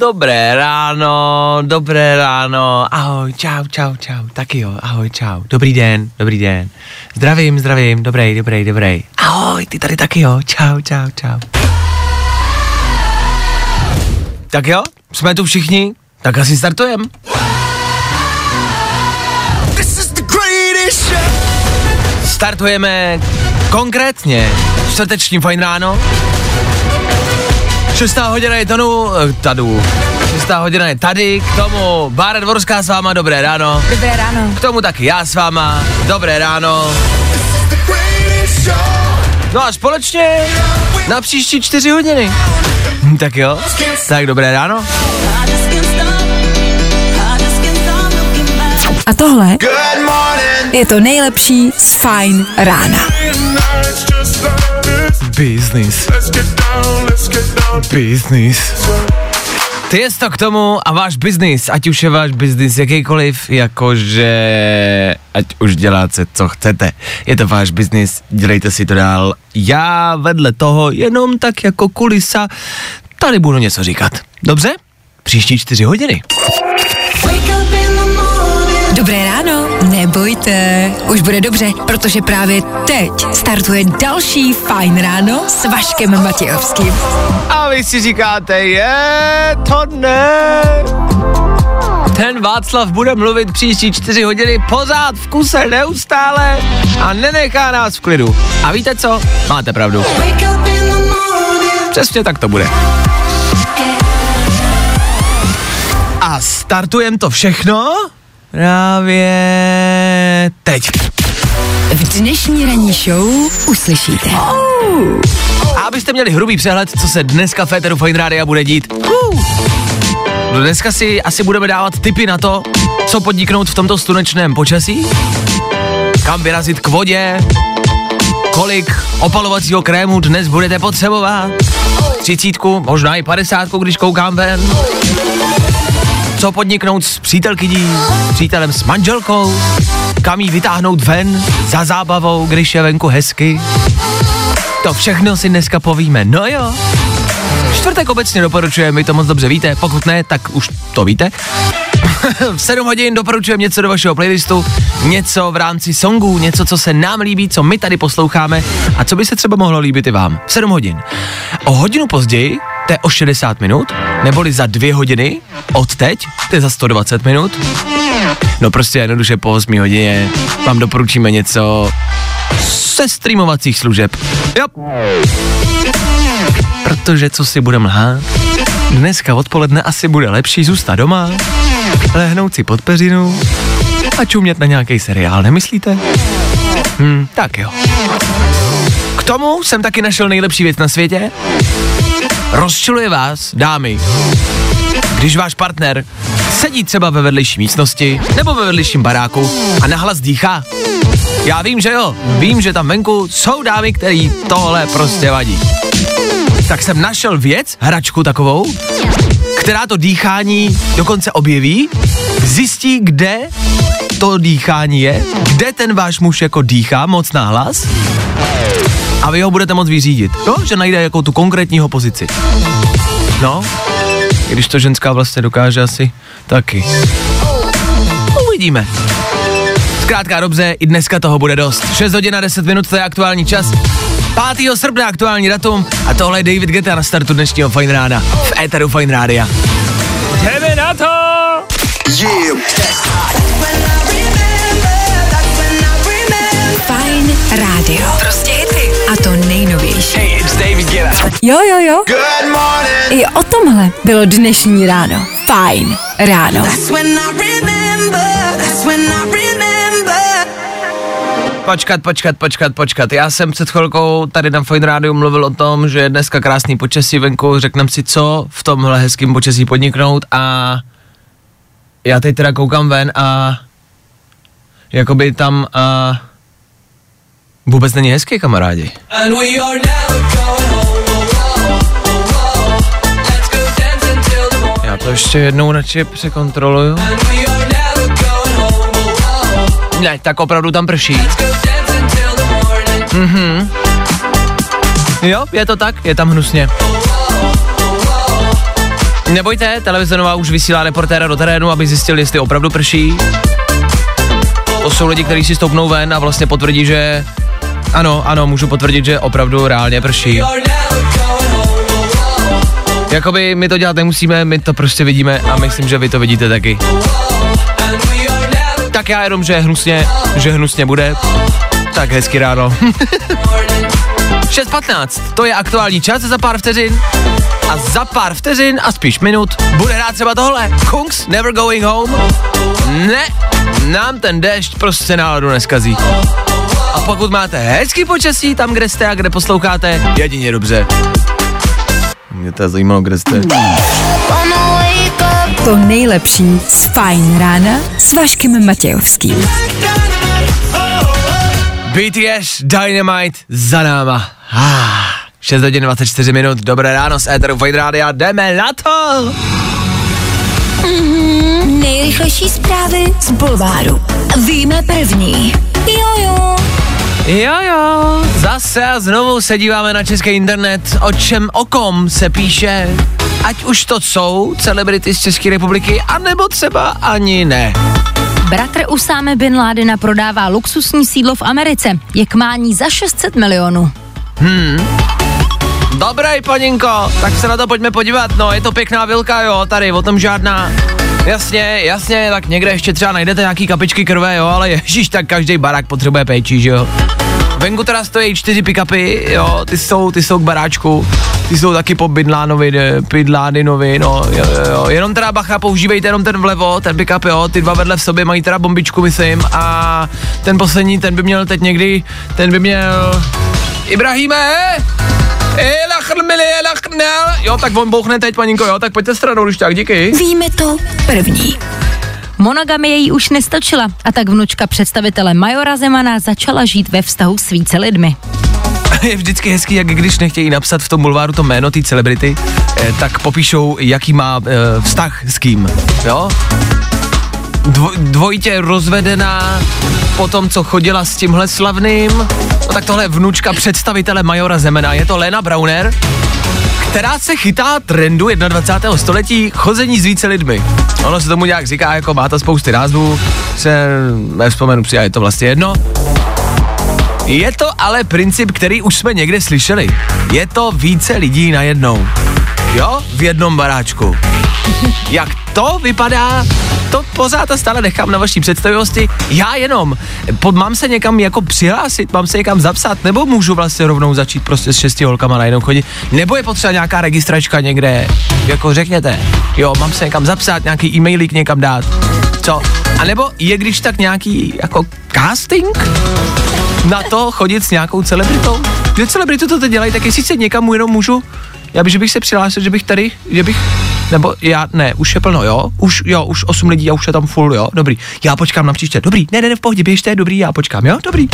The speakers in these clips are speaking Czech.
Dobré ráno, dobré ráno, ahoj, čau, čau, čau, taky jo, ahoj, čau, dobrý den, dobrý den, zdravím, zdravím, dobrý, dobrý, dobrý, ahoj, ty tady taky jo, čau, čau, čau. Tak jo, jsme tu všichni, tak asi startujeme. Startujeme konkrétně čtvrteční fajn ráno. Šestá hodina je tonu, eh, tadu. Šestá hodina je tady, k tomu Bára Dvorská s váma, dobré ráno. Dobré ráno. K tomu taky já s váma, dobré ráno. No a společně na příští čtyři hodiny. Hm, Tak jo, tak dobré ráno. A tohle je to nejlepší z Fajn rána. Business. Business. Ty jest to k tomu a váš biznis, ať už je váš biznis jakýkoliv, jakože ať už děláte, co chcete. Je to váš biznis, dělejte si to dál. Já vedle toho jenom tak jako kulisa tady budu něco říkat. Dobře? Příští čtyři hodiny. Nebojte, už bude dobře, protože právě teď startuje další Fajn ráno s Vaškem Matějovským. A vy si říkáte, je to ne. Ten Václav bude mluvit příští čtyři hodiny pořád v kuse neustále a nenechá nás v klidu. A víte co? Máte pravdu. Přesně tak to bude. A startujem to všechno právě teď. V dnešní ranní show uslyšíte. A abyste měli hrubý přehled, co se dneska v Féteru Fine Rádia bude dít. No dneska si asi budeme dávat tipy na to, co podniknout v tomto slunečném počasí, kam vyrazit k vodě, kolik opalovacího krému dnes budete potřebovat, třicítku, možná i padesátku, když koukám ven, co podniknout s přítelkyní, s přítelem s manželkou, kam jí vytáhnout ven za zábavou, když je venku hezky. To všechno si dneska povíme, no jo. Čtvrtek obecně doporučujeme, vy to moc dobře víte, pokud ne, tak už to víte. v 7 hodin doporučujeme něco do vašeho playlistu, něco v rámci songů, něco, co se nám líbí, co my tady posloucháme a co by se třeba mohlo líbit i vám. V 7 hodin. O hodinu později, to je o 60 minut, neboli za dvě hodiny od teď, to je za 120 minut. No prostě jednoduše po 8 hodině vám doporučíme něco ze streamovacích služeb. Jo. Protože co si budeme lhát, dneska odpoledne asi bude lepší zůstat doma, lehnout si pod peřinu a čumět na nějaký seriál, nemyslíte? Hm, tak jo. K tomu jsem taky našel nejlepší věc na světě. Rozčiluje vás, dámy, když váš partner sedí třeba ve vedlejší místnosti nebo ve vedlejším baráku a nahlas dýchá. Já vím, že jo, vím, že tam venku jsou dámy, který tohle prostě vadí. Tak jsem našel věc, hračku takovou, která to dýchání dokonce objeví, zjistí, kde to dýchání je, kde ten váš muž jako dýchá moc nahlas a vy ho budete moc vyřídit. Jo, že najde jako tu konkrétního pozici. No, když to ženská vlastně dokáže asi taky. Uvidíme. Zkrátka dobře, i dneska toho bude dost. 6 hodin a 10 minut, to je aktuální čas. 5. srpna aktuální datum a tohle je David Geta na startu dnešního Fine Rána v éteru Fine Rádia. Jdeme na to! Fajn rádio. Prostě hity. A to nejnovější. Hey, it's David Geta. Jo, jo, jo. I o tomhle bylo dnešní ráno. Fajn ráno. Počkat, počkat, počkat, počkat. Já jsem před chvilkou tady na Fine Rádiu mluvil o tom, že je dneska krásný počasí venku, řekneme si, co v tomhle hezkém počasí podniknout a já teď teda koukám ven a jakoby tam a vůbec není hezký, kamarádi. Já to ještě jednou radši překontroluju. Ne, tak opravdu tam prší. Mhm. Jo, je to tak, je tam hnusně. Nebojte, televize Nova už vysílá reportéra do terénu, aby zjistil, jestli opravdu prší. To jsou lidi, kteří si stoupnou ven a vlastně potvrdí, že ano, ano, můžu potvrdit, že opravdu reálně prší. Jakoby my to dělat nemusíme, my to prostě vidíme a myslím, že vy to vidíte taky. Tak já jenom, že hnusně, že hnusně bude. Tak hezky ráno. 6.15, to je aktuální čas za pár vteřin. A za pár vteřin a spíš minut bude hrát třeba tohle. Kungs, never going home. Ne, nám ten déšť prostě náladu neskazí. A pokud máte hezký počasí tam, kde jste a kde posloucháte, jedině dobře. Mě to zajímalo, kde jste. To nejlepší z Fajn rána s Vaškem Matějovským. BTS Dynamite za náma. Ah, 6 hodin 24 minut, dobré ráno z Éteru Fajn Rádia, jdeme na to! Nejrychlejší zprávy z Bulváru. Víme první. Jojo. Jo, jo, zase a znovu se díváme na český internet, o čem, o kom se píše, ať už to jsou celebrity z České republiky, anebo třeba ani ne. Bratr Usáme Bin Ládena prodává luxusní sídlo v Americe. Je k mání za 600 milionů. Dobrý, paninko, tak se na to pojďme podívat, no, je to pěkná vilka, jo, tady, o tom žádná. Jasně, jasně, tak někde ještě třeba najdete nějaký kapičky krve, jo, ale ježíš, tak každý barák potřebuje péči, že jo. Venku teda stojí čtyři pick-upy, jo, ty jsou, ty jsou k baráčku, ty jsou taky po ne, Bydláninovi, no, jo, jo, jo, jenom teda bacha, používejte jenom ten vlevo, ten pick-up, jo, ty dva vedle v sobě mají teda bombičku, myslím, a ten poslední, ten by měl teď někdy, ten by měl, Ibrahime, Jo, tak on bouchne teď, paninko, jo, tak pojďte stranou, když tak, díky. Víme to první. Monogamie jí už nestačila a tak vnučka představitele Majora Zemana začala žít ve vztahu s více lidmi. Je vždycky hezký, jak když nechtějí napsat v tom bulváru to jméno té celebrity, eh, tak popíšou, jaký má eh, vztah s kým, jo? Dvo, dvojitě rozvedená, po tom, co chodila s tímhle slavným, no tak tohle je vnučka představitele Majora Zemena, je to Lena Brauner, která se chytá trendu 21. století chození s více lidmi. Ono se tomu nějak říká, jako má to spousty názvů, se nevzpomenu si a je to vlastně jedno. Je to ale princip, který už jsme někde slyšeli. Je to více lidí najednou. Jo? V jednom baráčku. Jak to vypadá, to pořád a stále nechám na vaší představivosti. Já jenom, pod, mám se někam jako přihlásit, mám se někam zapsat, nebo můžu vlastně rovnou začít prostě s šesti holkama najednou chodit, nebo je potřeba nějaká registračka někde, jako řekněte, jo, mám se někam zapsat, nějaký e-mailík někam dát, co? A nebo je když tak nějaký jako casting na to chodit s nějakou celebritou? Že celebrity to teď dělají, tak jestli se někam jenom můžu, já bych, že bych se přihlásil, že bych tady, že bych, nebo já, ne, už je plno, jo? Už, jo, už 8 lidí a už je tam full, jo? Dobrý, já počkám na příště, dobrý, ne, ne, ne, v pohodě, běžte, dobrý, já počkám, jo? Dobrý.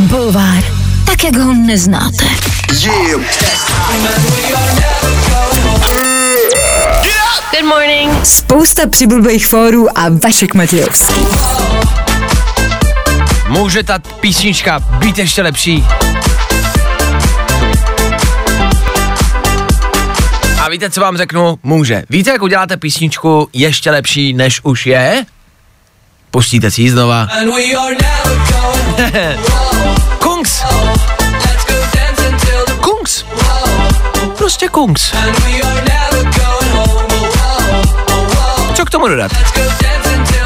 Bulvár. Tak, jak ho neznáte. Good morning. Spousta přibulbých fórů a Vašek Matějovský. Může ta písnička být ještě lepší? A víte, co vám řeknu? Může. Víte, jak uděláte písničku ještě lepší, než už je? Pustíte si ji znova. Kungs. Kungs. Prostě Kungs. Co k tomu dodat?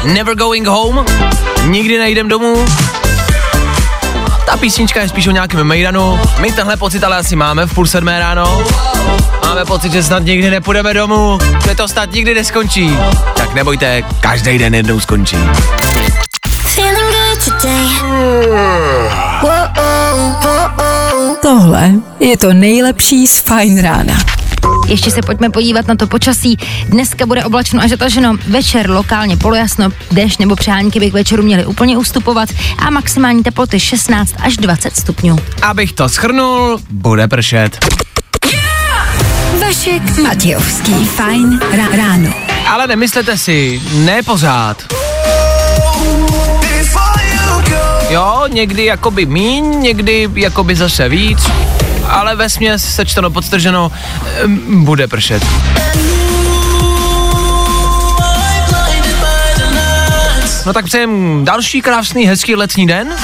Never going home, nikdy nejdem domů. Ta písnička je spíš o nějakém mejdanu. My tenhle pocit ale asi máme v půl sedmé ráno. Máme pocit, že snad nikdy nepůjdeme domů, že to snad nikdy neskončí. Tak nebojte, každý den jednou skončí. Tohle je to nejlepší z Fajn rána. Ještě se pojďme podívat na to počasí. Dneska bude oblačno až zataženo, večer lokálně polojasno, déšť nebo přehánky by k večeru měly úplně ustupovat a maximální teploty 16 až 20 stupňů. Abych to schrnul, bude pršet. Vašek Matějovský, fajn rá- ráno. Ale nemyslete si, ne pořád. Jo, někdy jakoby míň, někdy jakoby zase víc, ale ve směs sečteno podstrženo bude pršet. No tak přejem další krásný, hezký letní den.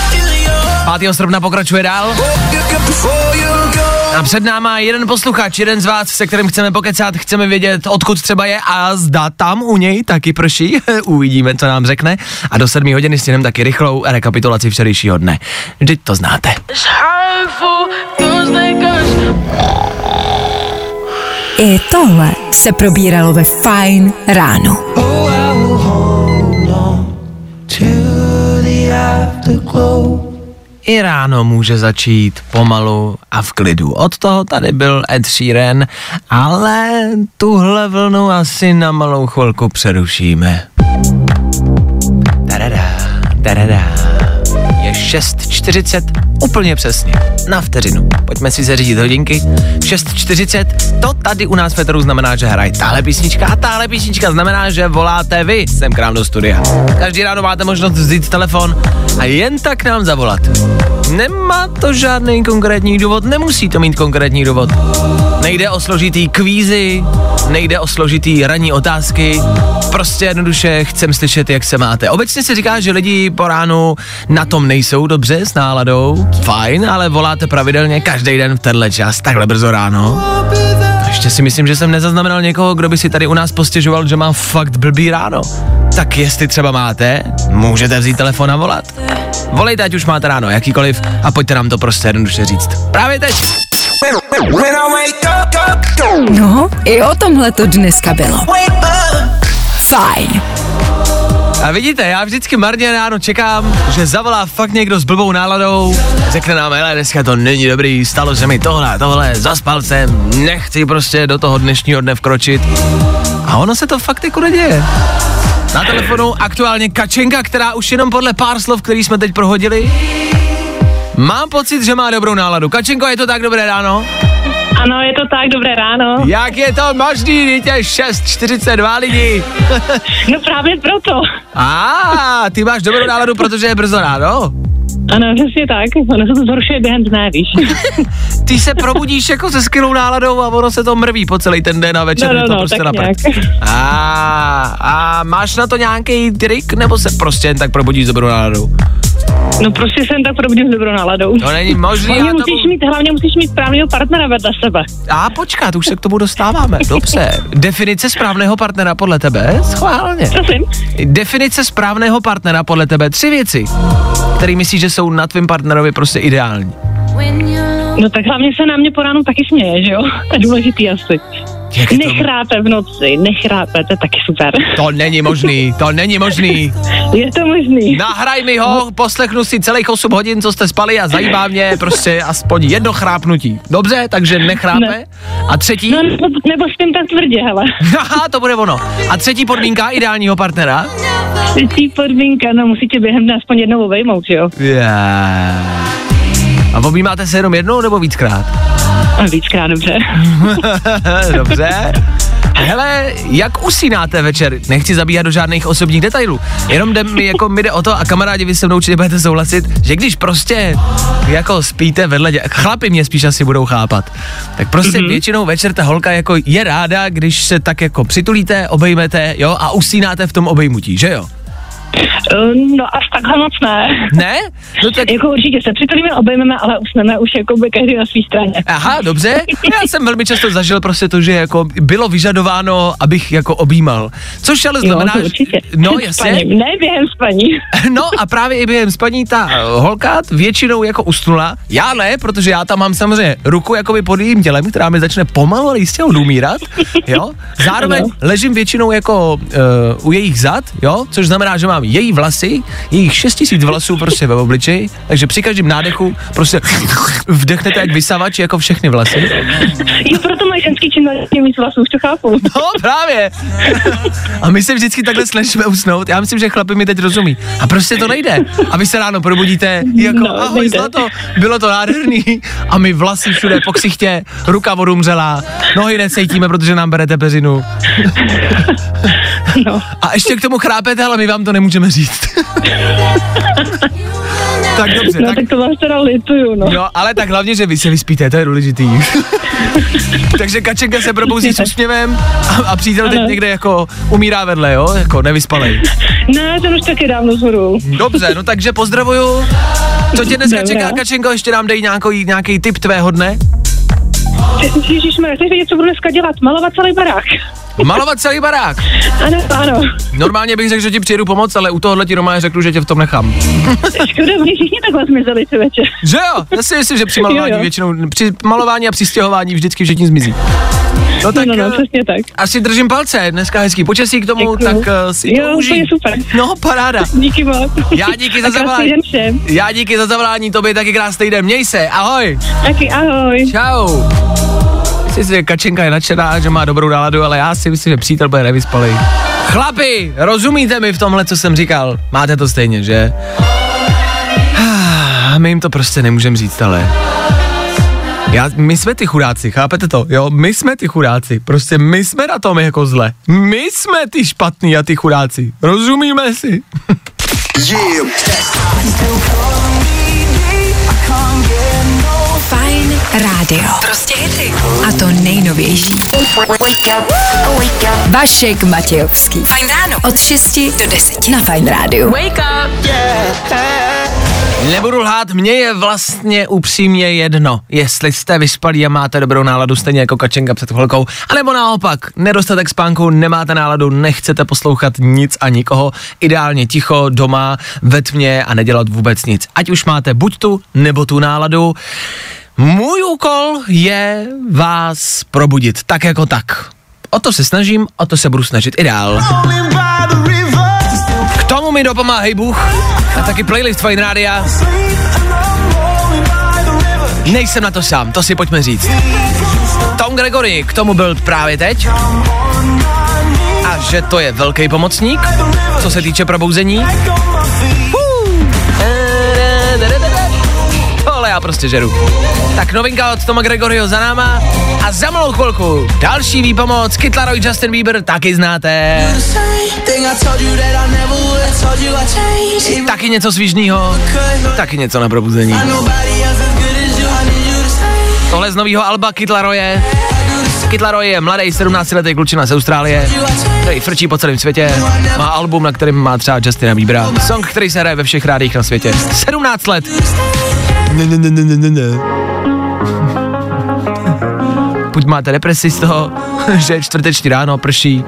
5. srpna pokračuje dál. A před náma jeden posluchač, jeden z vás, se kterým chceme pokecat, chceme vědět, odkud třeba je a zda tam u něj taky prší. Uvidíme, co nám řekne. A do 7 hodiny stihneme taky rychlou rekapitulaci včerejšího dne. Vždyť to znáte. I tohle se probíralo ve fajn ráno. I ráno může začít pomalu a v klidu. Od toho tady byl Ed Sheeran, ale tuhle vlnu asi na malou chvilku přerušíme. Tadadá, tadadá. Je 6.40, úplně přesně, na vteřinu. Pojďme si zařídit hodinky. 6.40, to tady u nás Féteru znamená, že hraje tahle písnička a tahle písnička znamená, že voláte vy sem k nám do studia. Každý ráno máte možnost vzít telefon a jen tak nám zavolat. Nemá to žádný konkrétní důvod, nemusí to mít konkrétní důvod. Nejde o složitý kvízy, nejde o složitý ranní otázky, prostě jednoduše chcem slyšet, jak se máte. Obecně se říká, že lidi po ránu na tom nejsou dobře s náladou, fajn, ale voláte pravidelně každý den v tenhle čas, takhle brzo ráno. To ještě si myslím, že jsem nezaznamenal někoho, kdo by si tady u nás postěžoval, že má fakt blbý ráno. Tak jestli třeba máte, můžete vzít telefon a volat. Volejte, ať už máte ráno jakýkoliv a pojďte nám to prostě jednoduše říct. Právě teď. No, i o tomhle to dneska bylo. Fajn. A vidíte, já vždycky marně ráno čekám, že zavolá fakt někdo s blbou náladou, řekne nám, hele, dneska to není dobrý, stalo se mi tohle, tohle, zaspal jsem, nechci prostě do toho dnešního dne vkročit. A ono se to fakt jako neděje. Na telefonu aktuálně Kačenka, která už jenom podle pár slov, který jsme teď prohodili, mám pocit, že má dobrou náladu. Kačenko, je to tak dobré ráno? Ano, je to tak, dobré ráno. Jak je to možný, dítě 6.42 lidi? No právě proto. A, ty máš dobrou náladu, protože je brzo ráno? Ano, přesně tak. Ono se to zhoršuje během dne, víš. Ty se probudíš jako se skvělou náladou a ono se to mrví po celý ten den a večer No, no, to no, prostě tak na. A, a máš na to nějaký trik, nebo se prostě jen tak probudíš s dobrou náladou? No prostě jsem tak probudím s dobrou náladou. To není. Hlavně já musíš mít, hlavně musíš mít správného partnera vedle sebe. A počkat, už se k tomu dostáváme. Dobře. Definice správného partnera podle tebe? Schválně. Prosím. Definice správného partnera podle tebe. Tři věci, které myslíš, že jsou na tvém partnerovi prostě ideální. No tak hlavně se na mě po ránu taky směje, že jo? To je důležitý asi. Jak to, Nechrápe v noci, nechrápe, to je taky super. to není možný, to není možný. Je to možný. Nahraj mi ho, poslechnu si celých 8 hodin, co jste spali a zajímá mě prostě aspoň jedno chrápnutí. Dobře, takže nechrápe. Ne. A třetí? No nebo, nebo s tím tak tvrdě, hele. Aha, to bude ono. A třetí podmínka ideálního partnera? Třetí podmínka, no musí tě během dne aspoň jednou obejmout, jo? Yeah. A objímáte se jenom jednou nebo víckrát? Víckrát dobře. Dobře. Hele, jak usínáte večer? Nechci zabíhat do žádných osobních detailů. Jenom jde mi, jako mi jde o to a kamarádi, vy se mnou určitě budete souhlasit, že když prostě jako spíte vedle, dě- chlapi mě spíš asi budou chápat, tak prostě mm-hmm. většinou večer ta holka jako je ráda, když se tak jako přitulíte, obejmete, jo, a usínáte v tom obejmutí, že jo? Uh, No až takhle moc ne. Ne? No tak Jako určitě se přitulíme, obejmeme, ale usneme už jako by každý na své straně. Aha, dobře. Já jsem velmi často zažil prostě to, že jako bylo vyžadováno, abych jako objímal. Což ale znamená, jo, určitě. no jasně. Spaním. Ne během spaní. No a právě i během spaní ta eh, holka většinou jako usnula. Já ne, protože já tam mám samozřejmě ruku jakoby pod jejím tělem, která mi začne pomalu, ale jistě odumírat, jo. Zároveň Ano. ležím většinou jako uh, u jejich zad, jo, což znamená, že mám mám její vlasy, jejich 6000 vlasů prostě ve obličeji, takže při každém nádechu prostě vdechnete jak vysavač jako všechny vlasy. Jo, proto mají ženský čím tím víc vlasů, už to chápu. No právě. A my se vždycky takhle snažíme usnout. Já myslím, že chlapi mi teď rozumí. A prostě to nejde. A vy se ráno probudíte jako No, ahoj nejde. zlato, bylo to nádherný. A my vlasy všude po ksichtě, ruka odumřela, nohy necítíme, protože nám berete peřinu. No. A ještě k tomu chrápete, ale my vám to nemůžeme říct. tak dobře, No tak, tak to vás teda lituju, no. No, ale tak hlavně, že vy se vyspíte, to je důležitý. Takže Kačenka se probouzí s úsměvem a, a přítel teď někde jako umírá vedle, jo? Jako nevyspalej. Ne, ten už taky dávno zhoru. Dobře, no takže pozdravuju. Co tě dneska Dobrá. čeká, Kačenko? Ještě nám dej nějaký, nějaký tip tvého dne? Ježišmarja, chceš vědět, co budu dneska dělat? Malovat celý barák. Malovat celý barák. Ano, ano. Normálně bych řekl, že ti přijedu pomoct, ale u tohohle ti doma řeknu, že tě v tom nechám. Škoda, oni všichni takhle zmizeli ty večer. Že jo? Já si myslím, že při malování Jo, jo. většinou, při malování a při stěhování vždycky všichni zmizí. No tak no, no, eh, přesně tak. asi držím palce, dneska hezký počasí k tomu, Děkuju. tak uh, si Jo, to užij. je super. No, paráda. Díky moc. Já díky za zavolání. Já díky za zavolání, tobě taky krásný den. Měj se, ahoj. Taky ahoj. Čau. Myslím si, že Kačenka je nadšená, že má dobrou náladu, ale já si myslím, že přítel bude nevyspalý. Chlapi, rozumíte mi v tomhle, co jsem říkal? Máte to stejně, že? Ah, My jim to prostě nemůžeme říct, ale... Já, my jsme ty chudáci, chápete to? Jo, my jsme ty chudáci, prostě my jsme na tom jako zle. My jsme ty špatný a ty chudáci, rozumíme si? Fajn rádio. Prostě hity. A to nejnovější. Vašek Matějovský. Fajn ráno. Od 6 do 10 na Fajn rádiu. Nebudu lhát, mně je vlastně upřímně jedno, jestli jste vyspalí a máte dobrou náladu, stejně jako Kačenka před chvilkou, anebo naopak, nedostatek spánku, nemáte náladu, nechcete poslouchat nic a nikoho, ideálně ticho, doma, ve tmě a nedělat vůbec nic. Ať už máte buď tu, nebo tu náladu, můj úkol je vás probudit, tak jako tak. O to se snažím, o to se budu snažit i dál. Tomu mi dopomáhej Bůh a taky playlist Fine Rádia. Nejsem na to sám, to si pojďme říct. Tom Gregory k tomu byl právě teď. A že to je velký pomocník, co se týče probouzení. Tohle já prostě žeru. Tak novinka od Toma Gregoryho za náma a za malou chvilku další výpomoc Kid Laroi, Justin Bieber, taky znáte. Taky něco svížnýho, taky něco na probuzení. Tohle z nového Alba. Kid Laroi je mladý 17-letý klučina z Austrálie, který frčí po celém světě. Má album, na kterém má třeba Justina Biebera. Song, který se hraje ve všech rádích na světě. 17 let. Ne, ne, ne, ne, ne, ne, Buď máte depresi z toho, že je čtvrteční ráno, prší,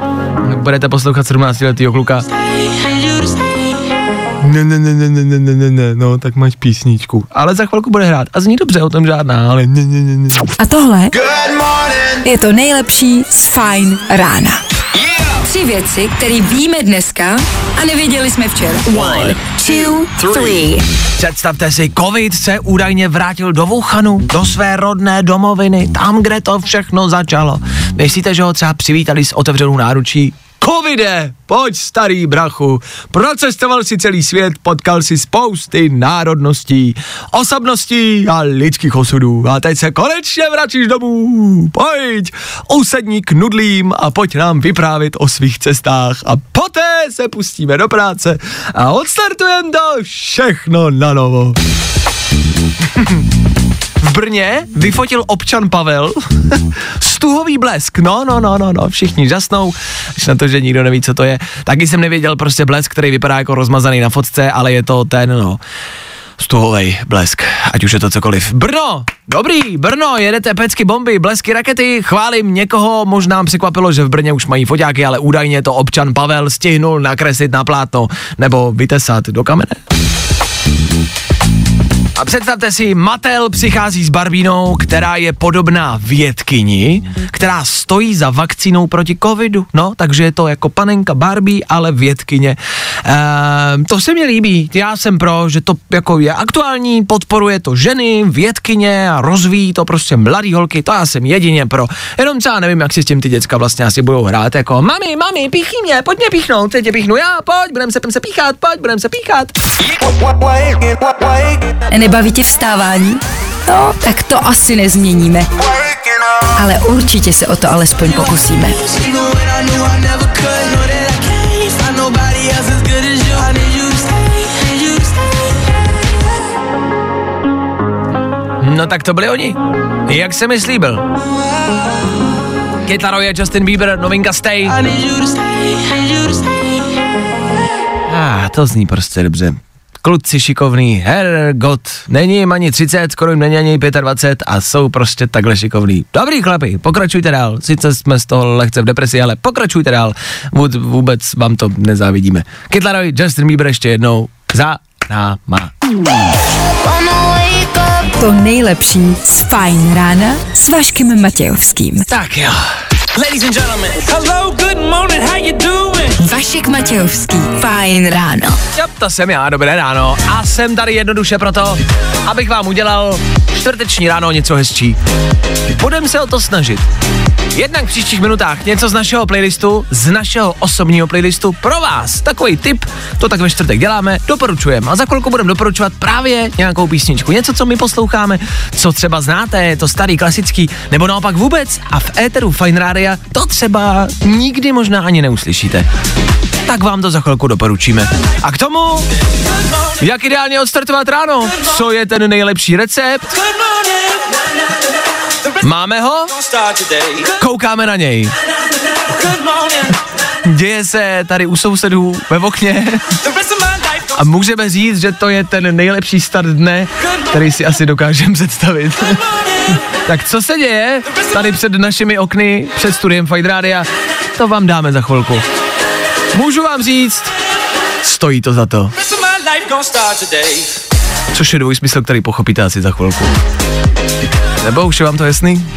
budete poslouchat 17 letýho kluka. Ne, ne, ne, ne, ne, ne, ne, ne, ne, no, tak máš písničku. Ale za chvilku bude hrát. A zní dobře, o tom žádná, ale ne, ne, ne, ne. A tohle je to nejlepší z Fajn rána. Tři věci, které víme dneska a nevěděli jsme včera. One, two, three. Představte si, covid se údajně vrátil do Wuhanu, do své rodné domoviny, tam, kde to všechno začalo. Myslíte, že ho třeba přivítali s otevřenou náručí? Covide, pojď starý brachu, procestoval si celý svět, potkal si spousty národností, osobností a lidských osudů a teď se konečně vracíš domů, pojď, usedni k nudlím a pojď nám vyprávět o svých cestách a poté se pustíme do práce a odstartujeme to všechno na novo. V Brně vyfotil občan Pavel stuhový blesk. No, no, no, no, no, všichni žasnou, až na to, že nikdo neví, co to je. Taky jsem nevěděl prostě blesk, který vypadá jako rozmazaný na fotce, ale je to ten, no, stuhovej blesk, ať už je to cokoliv. Brno, dobrý, Brno, jedete pecky bomby, blesky rakety, chválím někoho, možná překvapilo, že v Brně už mají foťáky, ale údajně to občan Pavel stihnul nakreslit na plátno nebo vytesat do kamene. Thank you. A představte si, Mattel přichází s Barbínou, která je podobná vědkyni, která stojí za vakcínou proti covidu. No, takže je to jako panenka Barbie, ale vědkyně. Ehm, to se mi líbí. Já jsem pro, že to jako je aktuální, podporuje to ženy, vědkyně a rozvíjí to prostě mladý holky. To já jsem jedině pro. Jenom třeba nevím, jak si s tím ty děcka vlastně asi budou hrát. Jako, mami, mami, píchni mě, pojď mě píchnout, teď tě píchnu já, pojď, budeme se, budem se píchat, pojď, budeme se píchat. Nebaví tě vstávání? No, tak to asi nezměníme. Ale určitě se o to alespoň pokusíme. No tak to byli oni. Jak se mi slíbil. Kid Laroi Justin Bieber, novinka Stay. Ah, to zní prostě dobře. Kluci šikovný, hergot, není jim ani 30, skoro jim není ani 25 a jsou prostě takhle šikovný. Dobrý chlapi, pokračujte dál, sice jsme z toho lehce v depresi, ale pokračujte dál, Vůd, vůbec vám to nezávidíme. Kid Laroi, Justin Bieber ještě jednou, za náma. To nejlepší z Fajn rána s Vaškem Matějovským. Tak jo. Ladies and gentlemen. Hello, good morning, how you doing? Vašek Matějovský. Fajn ráno. Jo, to jsem já, dobré ráno. A jsem tady jednoduše proto, abych vám udělal čtvrteční ráno něco hezčí. Budem se o to snažit. Jednak v příštích minutách něco z našeho playlistu, z našeho osobního playlistu pro vás. Takový tip, to tak ve čtvrtek děláme, doporučujeme. A za chvilku budeme doporučovat právě nějakou písničku. Něco, co my posloucháme, co třeba znáte, je to starý, klasický, nebo naopak vůbec. A v éteru Fine Rádia to třeba nikdy možná ani neuslyšíte tak vám to za chvilku doporučíme. A k tomu, jak ideálně odstartovat ráno, co je ten nejlepší recept, máme ho, koukáme na něj. Děje se tady u sousedů ve okně a můžeme říct, že to je ten nejlepší start dne, který si asi dokážeme představit. tak co se děje tady před našimi okny, před studiem Fight Rádia, to vám dáme za chvilku. Můžu vám říct, stojí to za to. Což je dvojsmysl, který pochopíte asi za chvilku. Nebo už je vám to jasný?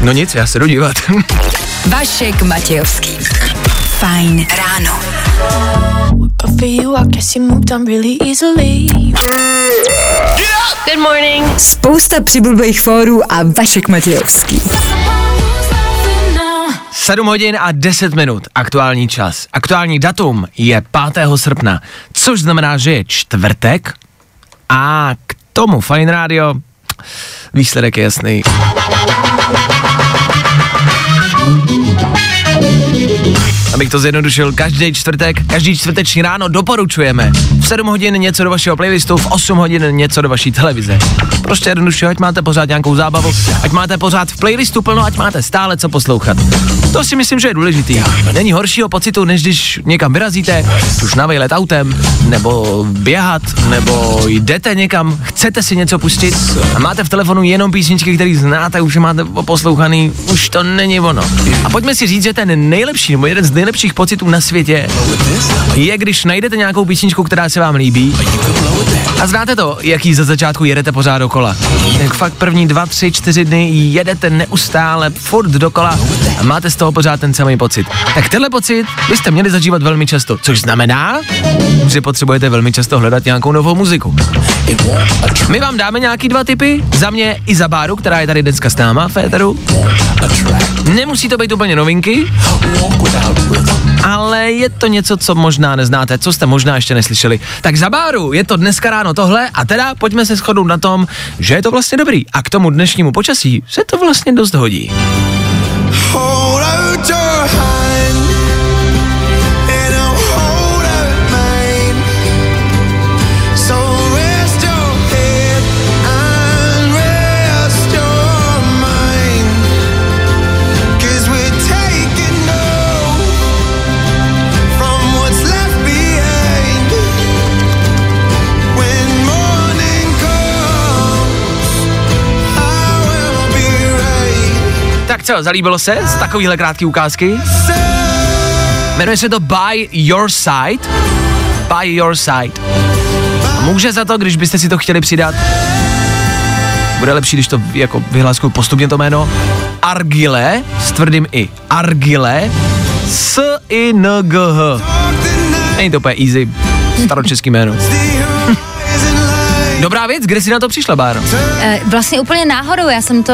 No nic, já se jdu dívat. Vašek Matějovský. Fajn ráno. Good morning. Spousta přibulbých fórů a Vašek Matějovský. 7 hodin a 10 minut, aktuální čas. Aktuální datum je 5. srpna, což znamená, že je čtvrtek a k tomu Fine Radio výsledek je jasný. Abych to zjednodušil, každý čtvrtek, každý čtvrteční ráno doporučujeme. V 7 hodin něco do vašeho playlistu, v 8 hodin něco do vaší televize. Prostě jednoduše, ať máte pořád nějakou zábavu, ať máte pořád v playlistu plno, ať máte stále co poslouchat. To si myslím, že je důležitý. Není horšího pocitu, než když někam vyrazíte, už na vejlet autem, nebo běhat, nebo jdete někam, chcete si něco pustit a máte v telefonu jenom písničky, které znáte, už máte poslouchaný, už to není ono. A pojďme si říct, že ten nejlepší, nebo jeden z nejlepších pocitů na světě je, když najdete nějakou písničku, která se vám líbí a znáte to, jaký za začátku jedete pořád dokola. Jak fakt první dva, tři, čtyři dny jedete neustále, furt dokola a máte z toho pořád ten samý pocit. Tak tenhle pocit byste měli zažívat velmi často, což znamená, že potřebujete velmi často hledat nějakou novou muziku. My vám dáme nějaký dva typy, za mě i za Báru, která je tady dneska s náma v éteru. Nemusí to být úplně novinky, ale je to něco, co možná neznáte, co jste možná ještě neslyšeli. Tak za Báru je to dneska ráno tohle a teda pojďme se shodnout na tom, že je to vlastně dobrý a k tomu dnešnímu počasí se to vlastně dost hodí. Hold Tak co, zalíbilo se z takovýhle krátký ukázky? Jmenuje se to By Your Side. By Your Side. Může za to, když byste si to chtěli přidat. Bude lepší, když to jako vyhláskuju postupně to jméno. Argile s tvrdým i. Argile s i n g h. Není to úplně easy. Staročeský jméno. Dobrá věc, kde jsi na to přišla, Báro? Eh, Vlastně úplně náhodou, já jsem to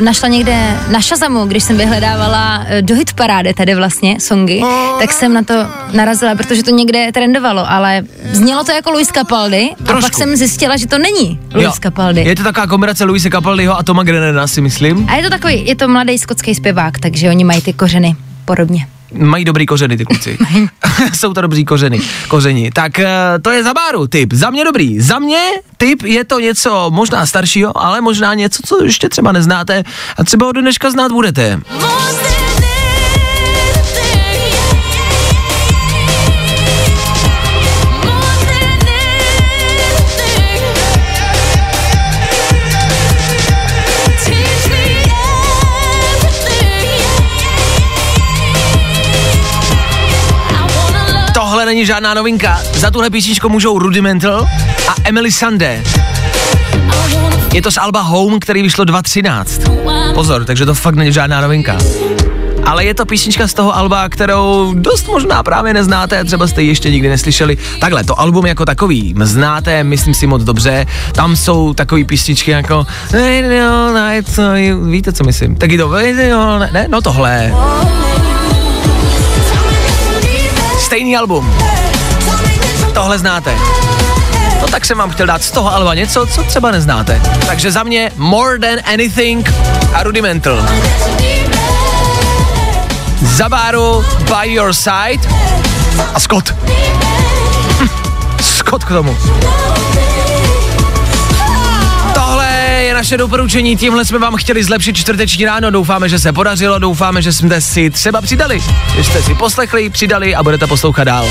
našla někde na Shazamu, když jsem vyhledávala eh, do hit parády tady vlastně songy, tak jsem na to narazila, protože to někde trendovalo, ale znělo to jako Luis Capaldi a Trošku. pak jsem zjistila, že to není Luis Capaldi. Je to taková kombinace Luise Capaldiho a Toma Grenena, si myslím. A je to takový, je to mladý skotský zpěvák, takže oni mají ty kořeny podobně. Mají dobrý kořeny ty kluci. Jsou to dobrý kořeny, kořeni. Tak eh, to je za Báru tip. Za mě dobrý. Za mě tip je to něco možná staršího, ale možná něco, co ještě třeba neznáte a třeba ho do dneška znát budete. Tohle není žádná novinka. Za tuhle písničku můžou Rudimental a Emily Sandé. Je to z Alba Home, který vyšlo 2013. Pozor, takže to fakt není žádná novinka. Ale je to písnička z toho alba, kterou dost možná právě neznáte, třeba jste ji ještě nikdy neslyšeli. Takhle, to album jako takový znáte, myslím si moc dobře. Tam jsou takové písničky jako Víte, co myslím? Taky to ne, no tohle. Stejný album. Tohle znáte. No tak jsem vám chtěl dát z toho alba něco, co třeba neznáte. Takže za mě More Than Anything a Rudimental. Za Báru By Your Side a Scott. Hm, Scott k tomu. Naše doporučení, tímhle jsme vám chtěli zlepšit čtvrteční ráno, doufáme, že se podařilo, doufáme, že jsme si třeba přidali, že jste si poslechli, přidali a budete poslouchat dál.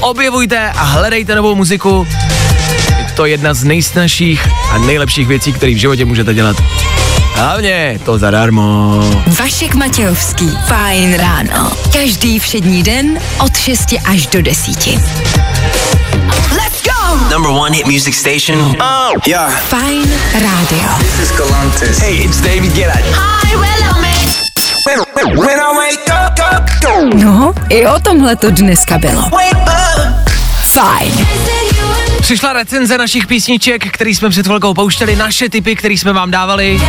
Objevujte a hledejte novou muziku, je to jedna z nejsnažších a nejlepších věcí, které v životě můžete dělat. Hlavně to zadarmo. Vašek Matějovský. Fajn ráno. Každý všední den od 6 až do 10. Number one hit music station. Yeah. Fajn rádio. This is Galantis. Hey, it's David Guetta. When, when I wake up, up, go. No, i o tomhle to dneska bylo. Fajn. Přišla recenze našich písniček, který jsme před chvilkou pouštěli, naše typy, které jsme vám dávali.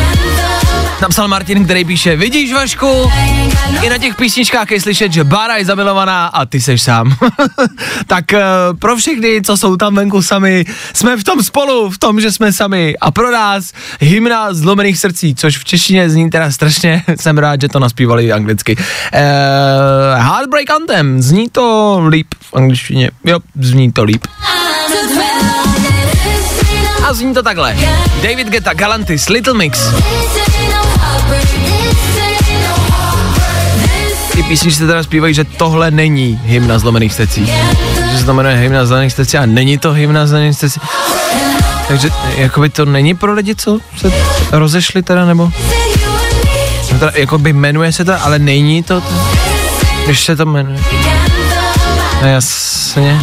Napsal Martin, který píše, vidíš Vašku, i na těch písničkách je slyšet, že Bára je zamilovaná a ty seš sám. tak uh, pro všechny, co jsou tam venku sami, jsme v tom spolu, v tom, že jsme sami. A pro nás hymna zlomených srdcí, což v češtině zní teda strašně, jsem rád, že to naspívali anglicky. Uh, Heartbreak Anthem, zní to líp v angličtině, jo, zní to líp. A zní to takhle. David Guetta, Galantis, Little Mix. Ty písničky teda zpívají, že tohle není hymna zlomených srdcí. Že se to jmenuje hymna zlomených srdcí a není to hymna zlomených srdcí. Takže jakoby to není pro lidi, co se rozešli teda, nebo? No teda, jakoby jmenuje se to, ale není to, když se to jmenuje. No jasně.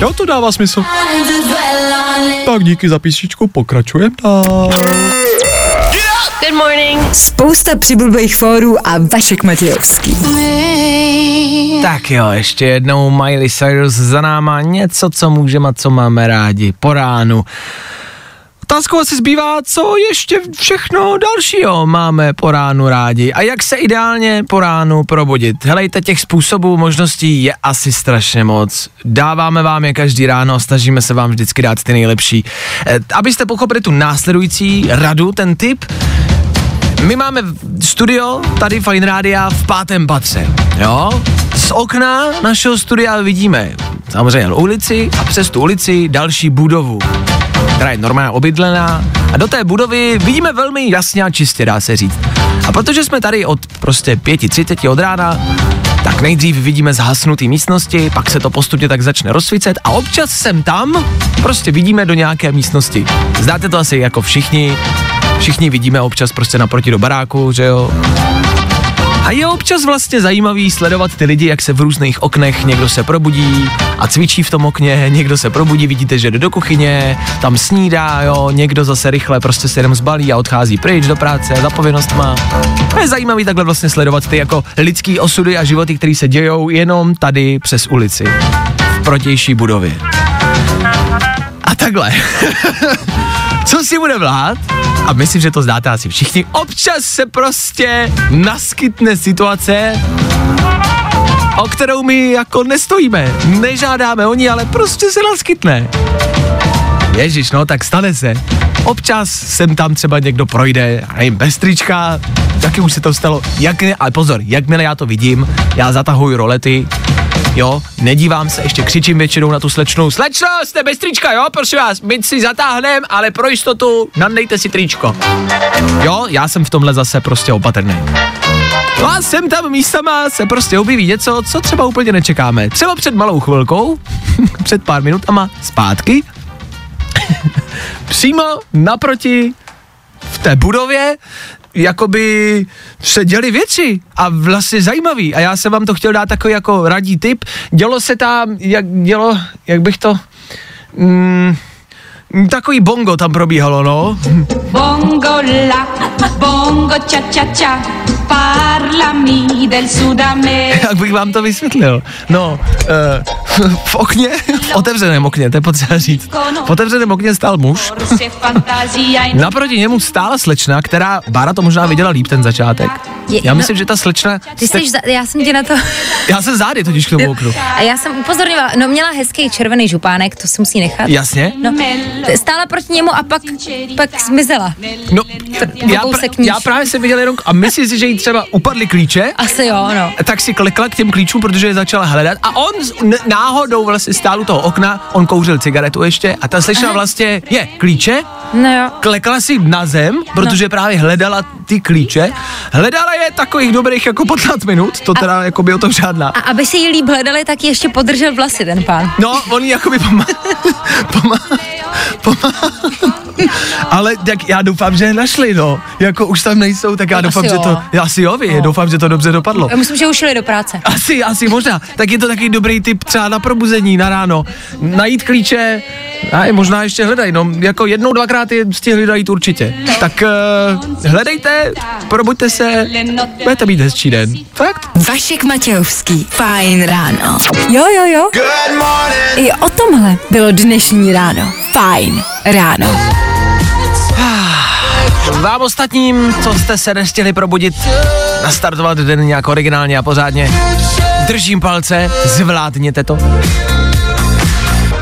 Jo, to dává smysl. Tak díky za písničku, pokračujeme dál. Spousta přibulbých fórů a Vašek Matějovský. Tak jo, ještě jednou Miley Cyrus za náma něco, co můžeme a co máme rádi po ránu. Otázkou asi zbývá, co ještě všechno dalšího máme po ránu rádi a jak se ideálně po ránu probudit. Helejte, těch způsobů, možností je asi strašně moc. Dáváme vám je každý ráno, snažíme se vám vždycky dát ty nejlepší. Eh, abyste pochopili tu následující radu, ten tip, my máme studio tady Fine Rádia v pátém patře, jo? Z okna našeho studia vidíme samozřejmě ulici a přes tu ulici další budovu, která je normálně obydlená a do té budovy vidíme velmi jasně a čistě, dá se říct. A protože jsme tady od prostě 5.30 od rána, tak nejdřív vidíme zhasnutý místnosti, pak se to postupně tak začne rozsvícet a občas sem tam prostě vidíme do nějaké místnosti. Znáte to asi jako všichni, všichni vidíme občas prostě naproti do baráku, že jo. A je občas vlastně zajímavý sledovat ty lidi, jak se v různých oknech někdo se probudí a cvičí v tom okně, někdo se probudí, vidíte, že jde do kuchyně, tam snídá, jo, někdo zase rychle prostě se jenom zbalí a odchází pryč do práce, za povinnostma. A je zajímavý takhle vlastně sledovat ty jako lidský osudy a životy, které se dějou jenom tady přes ulici, v protější budově. A takhle. Co si bude vlád? A myslím, že to znáte asi všichni. Občas se prostě naskytne situace, o kterou my jako nestojíme. Nežádáme o ní, ale prostě se naskytne. Ježíš, no tak stane se. Občas sem tam třeba někdo projde, a nevím, bez trička, taky už se to stalo. Jak, ale pozor, jakmile já to vidím, já zatahuji rolety, jo, nedívám se, ještě křičím většinou na tu slečnu, slečno, jste bez trička, jo, prosím vás, my si zatáhnem, ale pro jistotu nandejte si tričko. Jo, já jsem v tomhle zase prostě opatrný. No a sem tam místama se prostě objeví něco, co třeba úplně nečekáme. Třeba před malou chvilkou, před pár minutama zpátky, přímo naproti v té budově jakoby se děly věci a vlastně zajímavý a já jsem vám to chtěl dát takový jako radí tip. Dělo se tam, jak dělo, jak bych to, mm, takový bongo tam probíhalo, no. Bongo la, bongo cha cha cha, parlami del Sudame. Jak bych vám to vysvětlil? No, uh, v okně, v otevřeném okně, to je potřeba říct. V otevřeném okně stál muž, naproti němu stála slečna, která, Bára to možná viděla líp ten začátek. Je- Já no- myslím, že ta slečna, Ty jsi, za, já jsem tě na to... já jsem zády totiž k tomu oknu. A já jsem upozorňovala, no měla hezký červený župánek, to si musí nechat. Jasně? No, stála proti němu a pak, pak zmizela. No, já, níž. já právě jsem viděl jenom, a myslíš si, že jí třeba upadly klíče, Asi jo, no. tak si klekla k těm klíčům, protože je začala hledat a on n- náhodou vlastně stál u toho okna, on kouřil cigaretu ještě a ta slečna vlastně, je, klíče, No jo. klekla si na zem, protože právě hledala ty klíče, hledala je takových dobrých jako 15 minut, to teda jako by o tom žádná. A aby si ji líp hledali, tak ještě podržel vlasy ten pán. No, on jí jakoby pomáhá, pomáhá, pomáhá. Ale tak já doufám, že je našli, no. Jako už tam nejsou, tak já No, doufám, asi že jo. to, já si jo, vy, doufám, že to dobře dopadlo. Já myslím, že už šli do práce. Asi, asi možná. Tak je to takový dobrý tip třeba na probuzení, na ráno. Najít klíče, a je možná ještě hledají, no jako jednou, dvakrát je stihli najít určitě. Tak uh, hledejte, probuďte se, budete mít hezčí den. Fakt? Vašek Matějovský. Fajn ráno. Jo, jo, jo. Good morning. I o tomhle bylo dnešní ráno. Fajn ráno. Vám ostatním, co jste se nestihli probudit, nastartovat den nějak originálně a pořádně, držím palce, zvládněte to.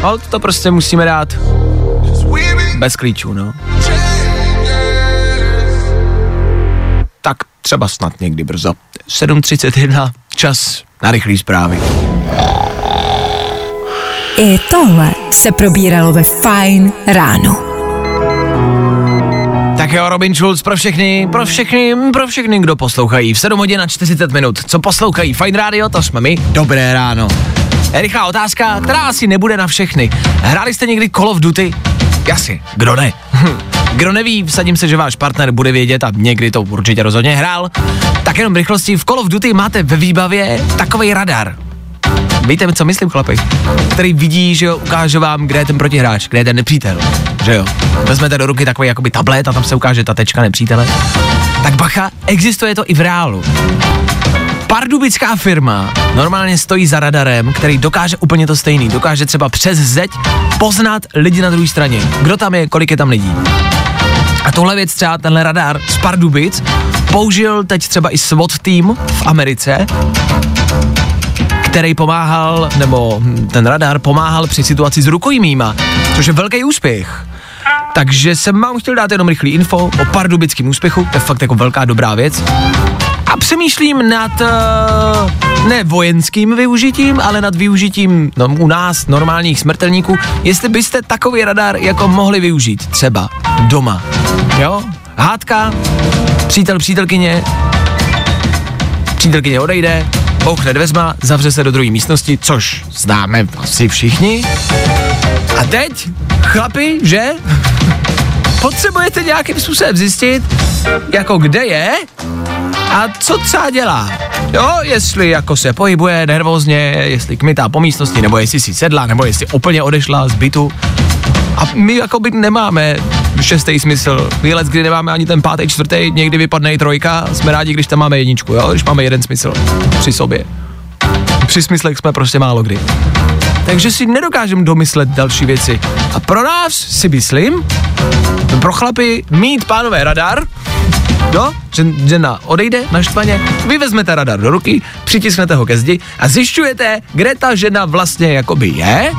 Hold to prostě musíme dát bez klíčů, no. Tak třeba snad někdy brzo. 7.31, čas na rychlý zprávy. I tohle se probíralo ve Fajn ráno. Tak jo, Robin Schulz pro všechny, pro všechny, pro všechny, kdo poslouchají. V 7 hodin a 40 minut. Co poslouchají? Fine Radio, to jsme my. Dobré ráno. Rychlá otázka, která asi nebude na všechny. Hráli jste někdy Call of Duty? Jasně, kdo ne? Hm. Kdo neví, vsadím se, že váš partner bude vědět a někdy to určitě rozhodně hrál. Tak jenom v rychlosti, v Call of Duty máte ve výbavě takový radar. Víte, co myslím, chlapi? Který vidí, že jo, ukáže vám, kde je ten protihráč, kde je ten nepřítel, že jo. Vezmete do ruky takový jakoby tablet a tam se ukáže ta tečka nepřítele. Tak bacha, existuje to i v reálu. Pardubická firma normálně stojí za radarem, který dokáže úplně to stejný. Dokáže třeba přes zeď poznat lidi na druhé straně. Kdo tam je, kolik je tam lidí. A tohle věc třeba, tenhle radar z Pardubic použil teď třeba i SWAT tým v Americe, který pomáhal, nebo ten radar pomáhal při situaci s rukojmíma, což je velký úspěch. Takže jsem vám chtěl dát jenom rychlý info o pardubickém úspěchu, to je fakt jako velká dobrá věc. A přemýšlím nad uh, ne vojenským využitím, ale nad využitím no, u nás normálních smrtelníků, jestli byste takový radar jako mohli využít třeba doma. Jo? Hádka, přítel, přítelkyně, přítelkyně odejde, bouchne dveřma, zavře se do druhé místnosti, což známe asi všichni. A teď, chlapi, že? Potřebujete nějakým způsobem zjistit, jako kde je A co třeba dělá? Jo, jestli jako se pohybuje nervózně, jestli kmitá po místnosti, nebo jestli si sedla, nebo jestli úplně odešla z bytu. A my jako by nemáme šestý smysl. Výlet, kdy nemáme ani ten pátý, čtvrtý, někdy vypadne i trojka. Jsme rádi, když tam máme jedničku, jo? když máme jeden smysl při sobě. Při smyslech jsme prostě málo kdy. Takže si nedokážeme domyslet další věci. A pro nás si myslím, pro chlapy mít pánové radar, že žena odejde naštvaně, vy vezmete radar do ruky, přitisknete ho ke zdi a zjišťujete, kde ta žena vlastně jakoby je.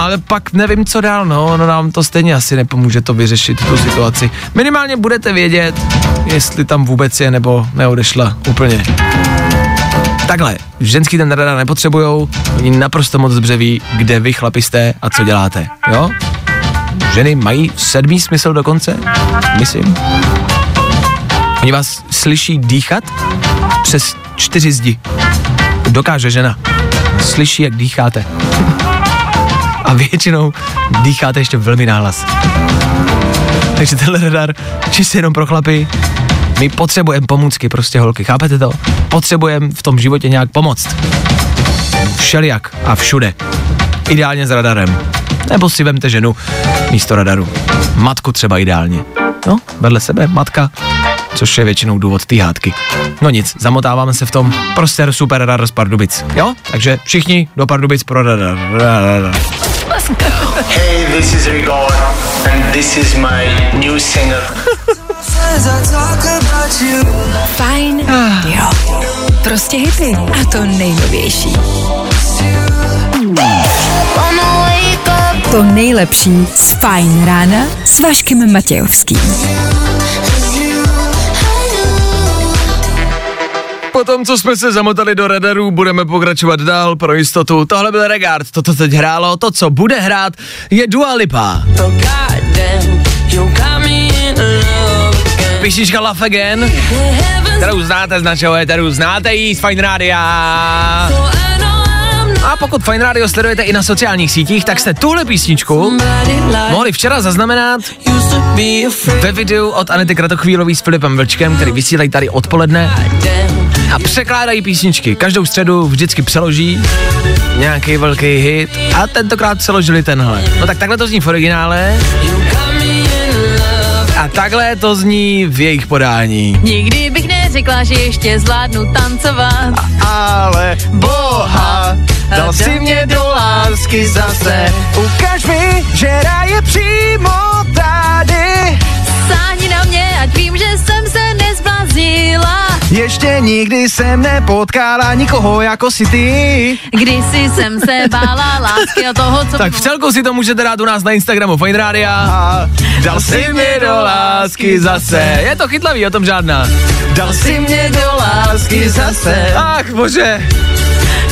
Ale pak nevím, co dál, no, no nám to stejně asi nepomůže to vyřešit, tu situaci. Minimálně budete vědět, jestli tam vůbec je nebo neodešla úplně. Takhle, ženský ten radar nepotřebujou, oni naprosto moc dobře ví, kde vy chlapi jste a co děláte, jo? Ženy mají sedmý smysl dokonce, myslím. Oni vás slyší dýchat přes čtyři zdi. Dokáže žena. Slyší, jak dýcháte. A většinou dýcháte ještě velmi náhlas. Takže tenhle radar čistě jenom pro chlapy. My potřebujeme pomůcky, prostě holky, chápete to? Potřebujeme v tom životě nějak pomoct. Všelijak a všude. Ideálně s radarem. Nebo si vemte ženu místo radaru. Matku třeba ideálně. No, vedle sebe matka, což je většinou důvod té hádky. No nic, zamotáváme se v tom. Prostě super radar z Pardubic. Jo? Takže všichni do Pardubic pro radar. radar. Hey, this is Rigor, and this is my new single. Fajn jo. Prostě hity. A to nejnovější. To nejlepší z Fajn rána s Vaškem Matějovským. Po tom, co jsme se zamotali do radaru, budeme pokračovat dál pro jistotu. Tohle byl Regard, to, co teď hrálo, to, co bude hrát, je Dua Lipa. Písnička Love Again, kterou znáte z našeho éteru, znáte ji z Fine Rádia. A pokud Fine Radio sledujete i na sociálních sítích, tak jste tuhle písničku mohli včera zaznamenat ve videu od Anety Kratochvílový s Filipem Vlčkem, který vysílají tady odpoledne a překládají písničky. Každou středu vždycky přeloží nějaký velký hit a tentokrát přeložili tenhle. No tak takhle to zní v originále a takhle to zní v jejich podání. Nikdy bych neřekla, že ještě zvládnu tancovat. Ale boha, dal si mě do lásky zase. Ukaž mi, že ráj je přímo tady. Sáhni na mě, ať vím, že jsem se nezbláznila. Ještě nikdy jsem nepotkala nikoho jako si ty. Kdysi jsem se bála lásky a toho, co Tak v celku si to můžete dát u nás na Instagramu Fine Radio. Dal si mě do lásky zase. Je to chytlavý, o tom žádná. Dal si mě do lásky zase. Ach bože.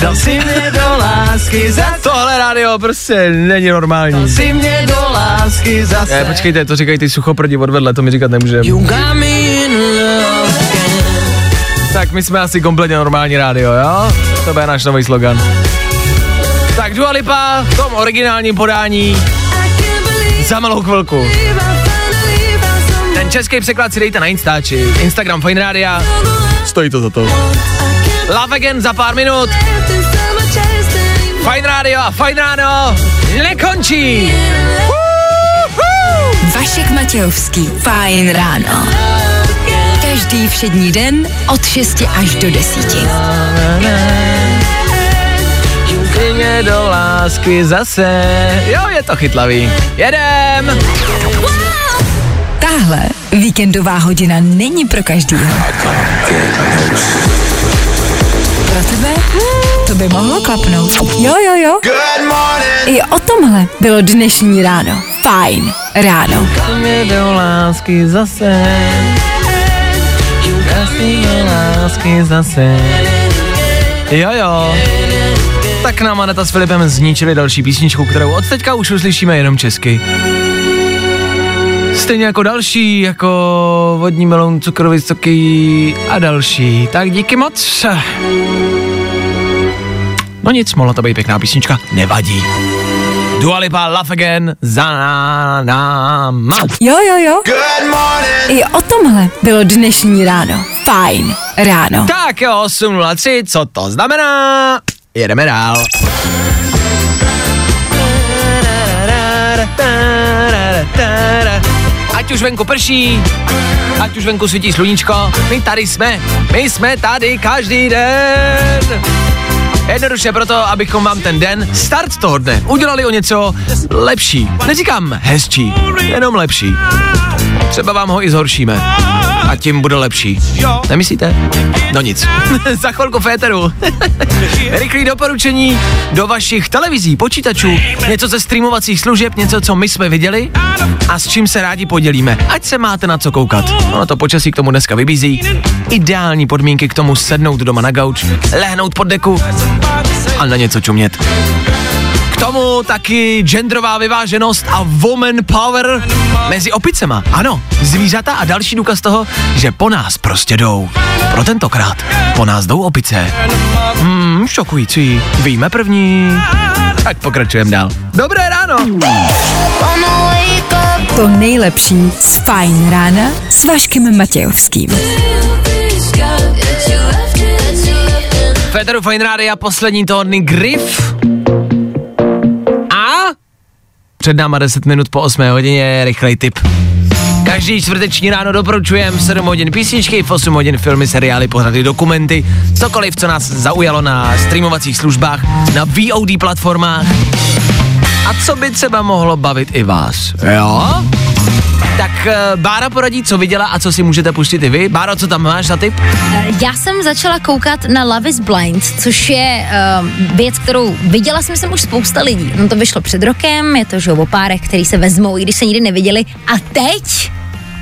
Dal si mě do lásky zase. Tohle rádio prostě není normální. Dal si mě do lásky zase. Je, počkejte, to říkají ty suchoprdi odvedle, to mi říkat nemůžeme. Tak my jsme asi kompletně normální rádio, jo? To bude náš nový slogan. Tak Dua Lipa v tom originálním podání za malou chvilku. Ten český překlad si dejte na Instači, Instagram Fine Rádia. Stojí to za to. Love Again za pár minut. Fine Radio a Fine Ráno nekončí. Vašek Matějovský. Fajn ráno. Každý všední den od 6 až do 10. Si mě do lásky zase. Jo, je to chytlavý. Jedem! Tahle víkendová hodina není pro každýho. Pro tebe? To by mohlo klapnout. Jo, jo, jo. I o tomhle bylo dnešní ráno. Fajn ráno. Mě do lásky zase. Mě lásky zase. Jo, jo. Tak nám Aneta s Filipem zničili další písničku, kterou od teďka už uslyšíme jenom česky. Stejně jako další, jako vodní melon, cukrový soky a další. Tak díky moc. No nic, mohla to být pěkná písnička, nevadí. Dua Lipa, Love Again, za náma. Jo, jo, jo. Good morning. I o tomhle bylo dnešní ráno. Fajn ráno. Tak jo, 8.03, co to znamená? Jedeme dál. Ať už venku prší, ať už venku svítí sluníčko, my tady jsme, my jsme tady každý den. Jednoduše proto, abychom vám ten den, start toho dne, udělali o něco lepší. Neříkám hezčí, jenom lepší. Třeba vám ho i zhoršíme. A tím bude lepší. Nemyslíte? No nic. Za chvilku féteru. Rychlý doporučení do vašich televizí, počítačů, něco ze streamovacích služeb, něco, co my jsme viděli a s čím se rádi podělíme. Ať se máte na co koukat. Ono to počasí k tomu dneska vybízí. Ideální podmínky k tomu sednout doma na gauč, lehnout pod deku a na něco čumět. Tomu taky genderová vyváženost a woman power mezi opicema. Ano, zvířata a další důkaz toho, že po nás prostě jdou. Pro tentokrát po nás jdou opice. Hmm, šokující. Víme první. Tak pokračujeme dál. Dobré ráno. To nejlepší z Fajn rána s Vaškem Matějovským. Féteru Fine Rádia, poslední tóny Griff. Před náma 10 minut po 8 hodině rychlej tip. Každý čtvrteční ráno doporučujem v 7 hodin písničky, v 8 hodin filmy, seriály, pořady, dokumenty, cokoliv, co nás zaujalo na streamovacích službách, na VOD platformách. A co by třeba mohlo bavit i vás, jo? Tak uh, Bára poradí, co viděla a co si můžete pustit i vy. Báro, co tam máš za tip? Já jsem začala koukat na Love is Blind, což je uh, věc, kterou viděla jsem jsem už spousta lidí. No to vyšlo před rokem, je to že o párech, který se vezmou, i když se nikdy neviděli. A teď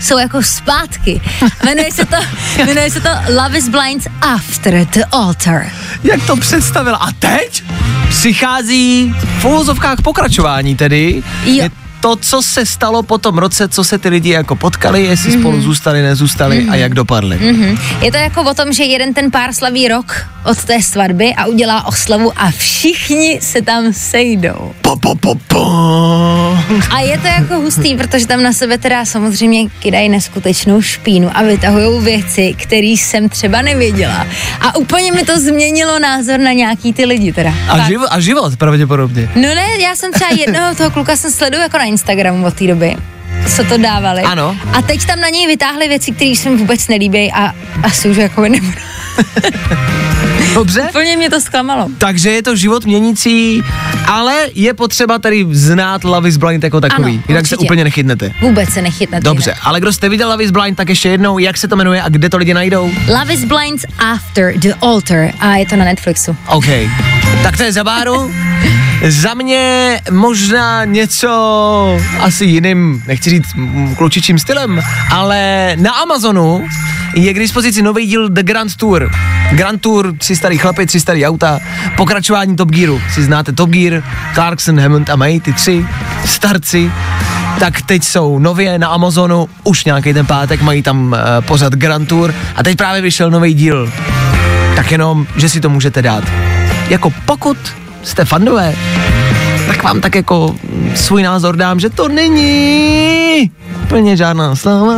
jsou jako zpátky. Jmenuje se to, jmenuje se to Love is Blind After the Altar. Jak to představila? A teď přichází v uvozovkách pokračování tedy. Jo. Je to, co se stalo po tom roce, co se ty lidi jako potkali, jestli mm-hmm. spolu zůstali, nezůstali mm-hmm. a jak dopadli. Mhm. Je to jako o tom, že jeden ten pár slaví rok od té svatby a udělá oslavu a všichni se tam sejdou. Po, po, po, po. A je to jako hustý, protože tam na sebe teda samozřejmě kydají neskutečnou špínu a vytahují věci, které jsem třeba nevěděla. A úplně mi to změnilo názor na nějaký ty lidi teda. A, život, a život pravděpodobně. No ne, já jsem třeba jednoho toho kluka jsem sleduju jako na Instagramu od té doby co to dávali. Ano. A teď tam na něj vytáhli věci, které se mi vůbec nelíbí a asi už jako nebudu. Dobře? Úplně mě to zklamalo. Takže je to život měnící, ale je potřeba tady znát Love is Blind jako takový. Ano, Jinak se určitě. úplně nechytnete. Vůbec se nechytnete. Dobře, ale kdo jste viděl Love is Blind, tak ještě jednou, jak se to jmenuje a kde to lidi najdou? Love is Blind After the Altar a je to na Netflixu. OK. Tak to je za Báru. Za mě možná něco asi jiným, nechci říct klučičím stylem, ale na Amazonu je k dispozici nový díl The Grand Tour. Grand Tour, tři starý chlapy, tři starý auta, pokračování Top Gearu. Si znáte Top Gear, Clarkson, Hammond a May, ty tři starci. Tak teď jsou nově na Amazonu, už nějaký ten pátek, mají tam uh, pořad Grand Tour a teď právě vyšel nový díl. Tak jenom, že si to můžete dát. Jako pokud jste fandové, tak vám tak jako svůj názor dám, že to není úplně žádná sláva.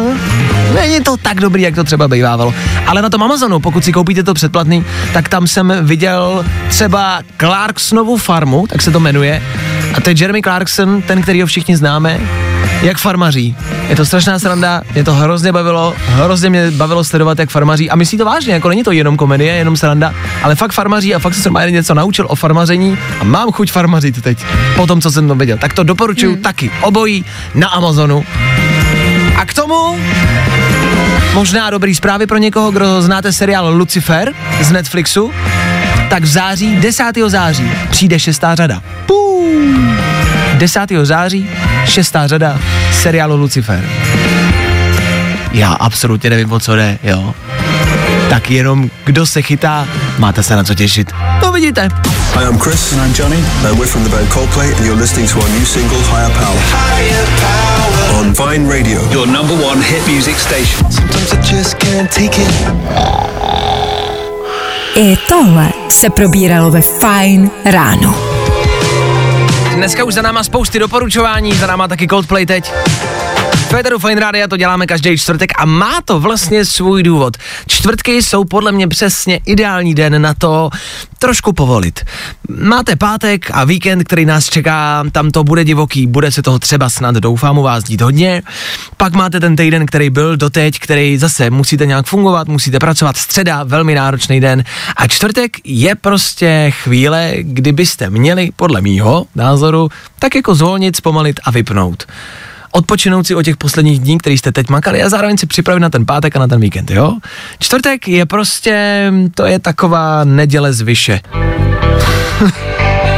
Není to tak dobrý, jak to třeba bývávalo. Ale na tom Amazonu, pokud si koupíte to předplatný, tak tam jsem viděl třeba Clarksonovu farmu, tak se to jmenuje. A to je Jeremy Clarkson, ten, který ho všichni známe, jak farmaří. Je to strašná sranda, mě to hrozně bavilo, hrozně mě bavilo sledovat, jak farmaří. A myslí to vážně, jako není to jenom komedie, jenom sranda, ale fakt farmaří a fakt jsem se něco naučil o farmaření a mám chuť farmařit teď, po tom, co jsem to viděl. Tak to doporučuji hmm. taky, obojí na Amazonu. A k tomu možná dobrý zprávy pro někoho, kdo znáte seriál Lucifer z Netflixu, tak v září, 10. září, přijde šestá řada. Pum. 10. září, šestá řada seriálu Lucifer. Já absolutně nevím, o co jde, jo. Tak jenom, kdo se chytá, máte se na co těšit. To vidíte. Hi, I'm Chris. And I'm Johnny. And we're from the band Coldplay, and you're listening to our new single, Higher Power. On Vine Radio. Your number one hit music station. Sometimes I just can't take it. I tohle se probíralo ve Fajn ráno. Dneska už za náma spousty doporučování, za náma taky Coldplay teď. Féteru Fine Radio to děláme každý čtvrtek a má to vlastně svůj důvod. Čtvrtky jsou podle mě přesně ideální den na to trošku povolit. Máte pátek a víkend, který nás čeká, tam to bude divoký, bude se toho třeba snad, doufám u vás dít hodně. Pak máte ten týden, který byl doteď, který zase musíte nějak fungovat, musíte pracovat. Středa, velmi náročný den. A čtvrtek je prostě chvíle, kdybyste měli, podle mýho názoru, tak jako zvolnit, zpomalit a vypnout odpočinout si o těch posledních dní, který jste teď makali a zároveň si připravit na ten pátek a na ten víkend, jo? Čtvrtek je prostě, to je taková neděle zvyše.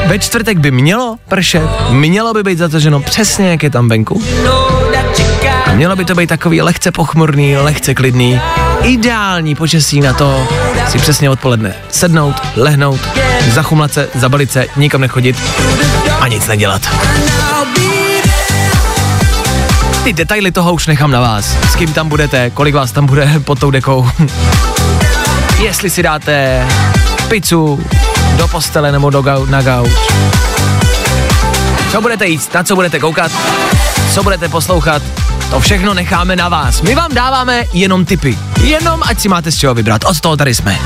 Ve čtvrtek by mělo pršet, mělo by být zataženo přesně, jak je tam venku. A mělo by to být takový lehce pochmurný, lehce klidný, ideální počasí na to si přesně odpoledne sednout, lehnout, zachumlat se, zabalit se, nikam nechodit a nic nedělat. Ty detaily toho už nechám na vás. S kým tam budete, kolik vás tam bude pod tou dekou. Jestli si dáte pizzu do postele nebo do gau, na gauč. Co budete jíst, na co budete koukat, co budete poslouchat, to všechno necháme na vás. My vám dáváme jenom tipy. Jenom ať si máte z čeho vybrat. Od toho tady jsme.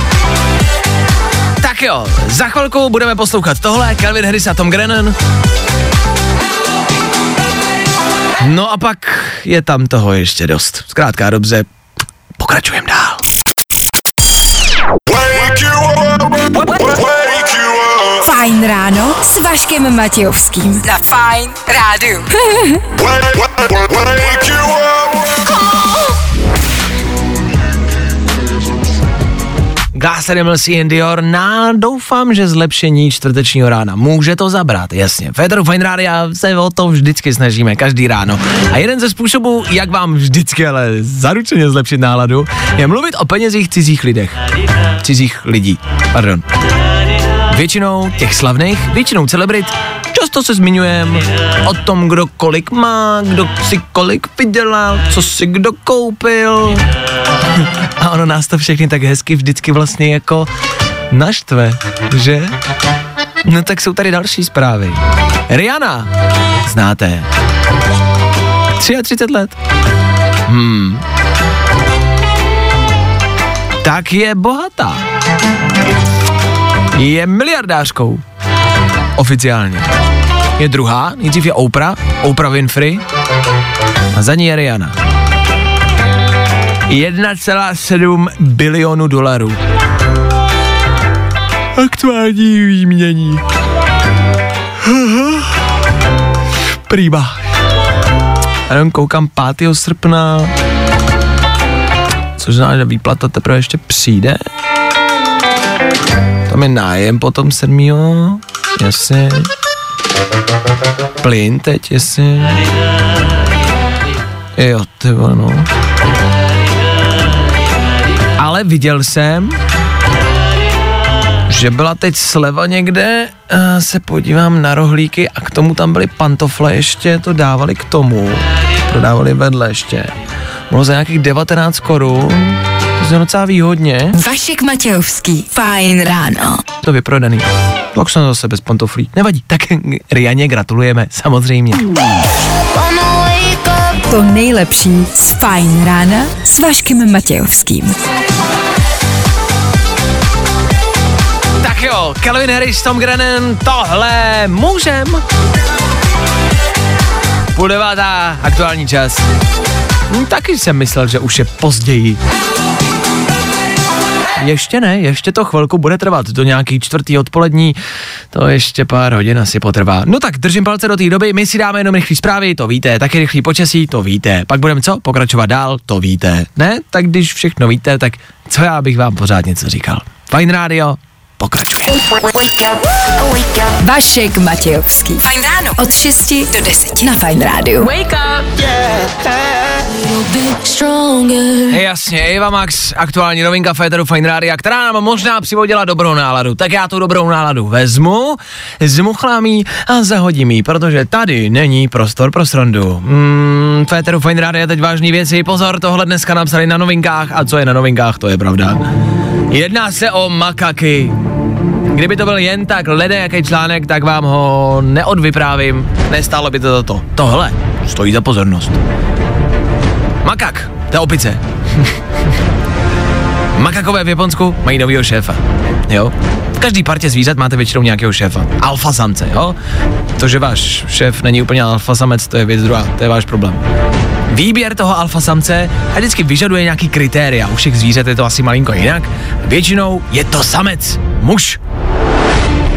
Tak jo, za chvilku budeme poslouchat tohle, Calvin Harris a Tom Grennan. No a pak je tam toho ještě dost. Zkrátka dobře, pokračujeme dál. Fajn ráno s Vaškem Matějovským. Na Fajn rádu. Animals and Dior, na doufám, že zlepšení čtvrtečního rána může to zabrat, jasně. Federu Fine Rádia se o to vždycky snažíme, každý ráno. A jeden ze způsobů, jak vám vždycky ale zaručeně zlepšit náladu, je mluvit o penězích cizích lidech. Cizích lidí, pardon. Většinou těch slavných, většinou celebrit, často se zmiňujeme o tom, kdo kolik má, kdo si kolik vydělal, co si kdo koupil. A ono nás to všechny tak hezky vždycky vlastně jako naštve, že? No tak jsou tady další zprávy. Rihanna, znáte. 33 let. Hmm. Tak je bohatá. Je miliardářkou. Oficiálně. Je druhá, nejdřív je Oprah, Oprah Winfrey a za ní je Rihanna. 1,7 bilionu dolarů. Aktuální výmění. Prýba. Jenom koukám 5. srpna, což znamená, že výplata teprve ještě přijde. Tam je nájem potom 7. Jasně. Plyn teď, jestli. Jo, ty no. Ale viděl jsem, že byla teď sleva někde, se podívám na rohlíky a k tomu tam byly pantofle ještě, to dávali k tomu, prodávali vedle ještě. Bylo za nějakých 19 korun, to je docela výhodně. Vašek Matějovský, fajn ráno. To vyprodaný. Tak jsem zase bez pantoflí. Nevadí, tak Rianě gratulujeme, samozřejmě. To nejlepší z fajn rána s Vaškem Matějovským. Tak jo, Calvin Harris, Tom Grennan, tohle můžem. Půl devátá, aktuální čas. Hm, taky jsem myslel, že už je později. Ještě ne, ještě to chvilku bude trvat, do nějaký čtvrtý odpolední, to ještě pár hodin asi potrvá. No tak držím palce do té doby, my si dáme jenom rychlý zprávy, to víte, taky rychlý počasí, to víte. Pak budeme co? Pokračovat dál, to víte. Ne? Tak když všechno víte, tak co já bych vám pořád něco říkal. Fajn rádio, pokračuje. Vašek Matějovský. Fajn ráno. Od 6 do 10 na Fajn rádiu. Wake up, Jasně, Eva Max, aktuální novinka Féteru Fine Radio, která nám možná přivodila dobrou náladu. Tak já tu dobrou náladu vezmu, zmuchlám jí a zahodím jí, protože tady není prostor pro srandu. Mm, Féteru Fine Radio teď vážný věci, pozor, tohle dneska napsali na novinkách a co je na novinkách, to je pravda. Jedná se o makaky. Kdyby to byl jen tak lede jaký článek, tak vám ho neodvyprávím. Nestálo by to za to. Tohle stojí za pozornost. Makak, to je opice. Makakové v Japonsku mají novýho šéfa. Jo? V každý partě zvířat máte většinou nějakého šéfa. Alfa samce, jo? To, že váš šéf není úplně alfa samec, to je věc druhá, to je váš problém. Výběr toho alfa samce a vždycky vyžaduje nějaký kritéria. U všech zvířat je to asi malinko jinak. Většinou je to samec, muž,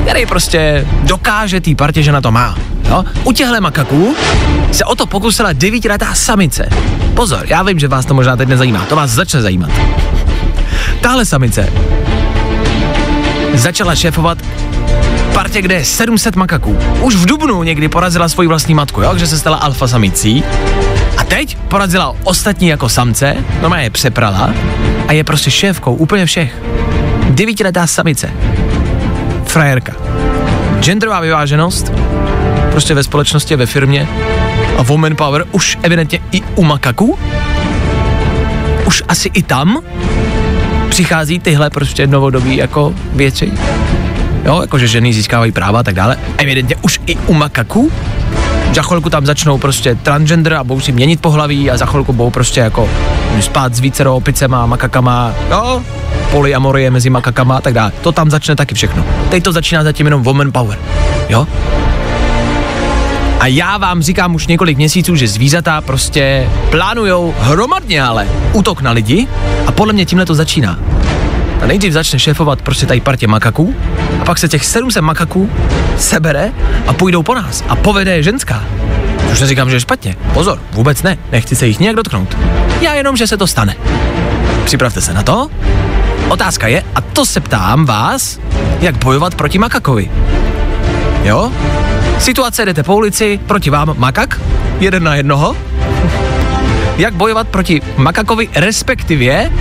který prostě dokáže té partě, že na to má. Jo? U těchto makaků se o to pokusila devítiletá samice. Pozor, já vím, že vás to možná teď nezajímá, to vás začne zajímat. Tahle samice začala šéfovat partě, kde je 700 makaků. Už v Dubnu někdy porazila svoji vlastní matku, jo, že se stala alfa samicí. A teď porazila ostatní jako samce, no je přeprala a je prostě šéfkou úplně všech. Devítiletá samice. Frajerka. Genderová vyváženost, prostě ve společnosti, ve firmě a woman power už evidentně i u makaků. Už asi i tam přichází tyhle prostě novodobí jako věci. Jo, jakože ženy získávají práva a tak dále. Evidentně už i u makaků. Za chvilku tam začnou prostě transgender a budou si měnit pohlaví a za chvilku budou prostě jako spát s vícero opicema, makakama, jo, polyamorie mezi makakama a tak dále. To tam začne taky všechno. Teď to začíná zatím jenom woman power, jo. A já vám říkám už několik měsíců, že zvířata prostě plánujou hromadně ale útok na lidi a podle mě tímhle to začíná. A nejdřív začne šéfovat prostě tady partě makaků a pak se těch 700 makaků sebere a půjdou po nás a povede je ženská. Už neříkám, že je špatně. Pozor, vůbec ne, nechci se jich nějak dotknout. Já jenom, že se to stane. Připravte se na to. Otázka je, a to se ptám vás, jak bojovat proti makakovi. Jo? Situace jdete po ulici, proti vám makak, jeden na jednoho. Jak bojovat proti makakovi, respektive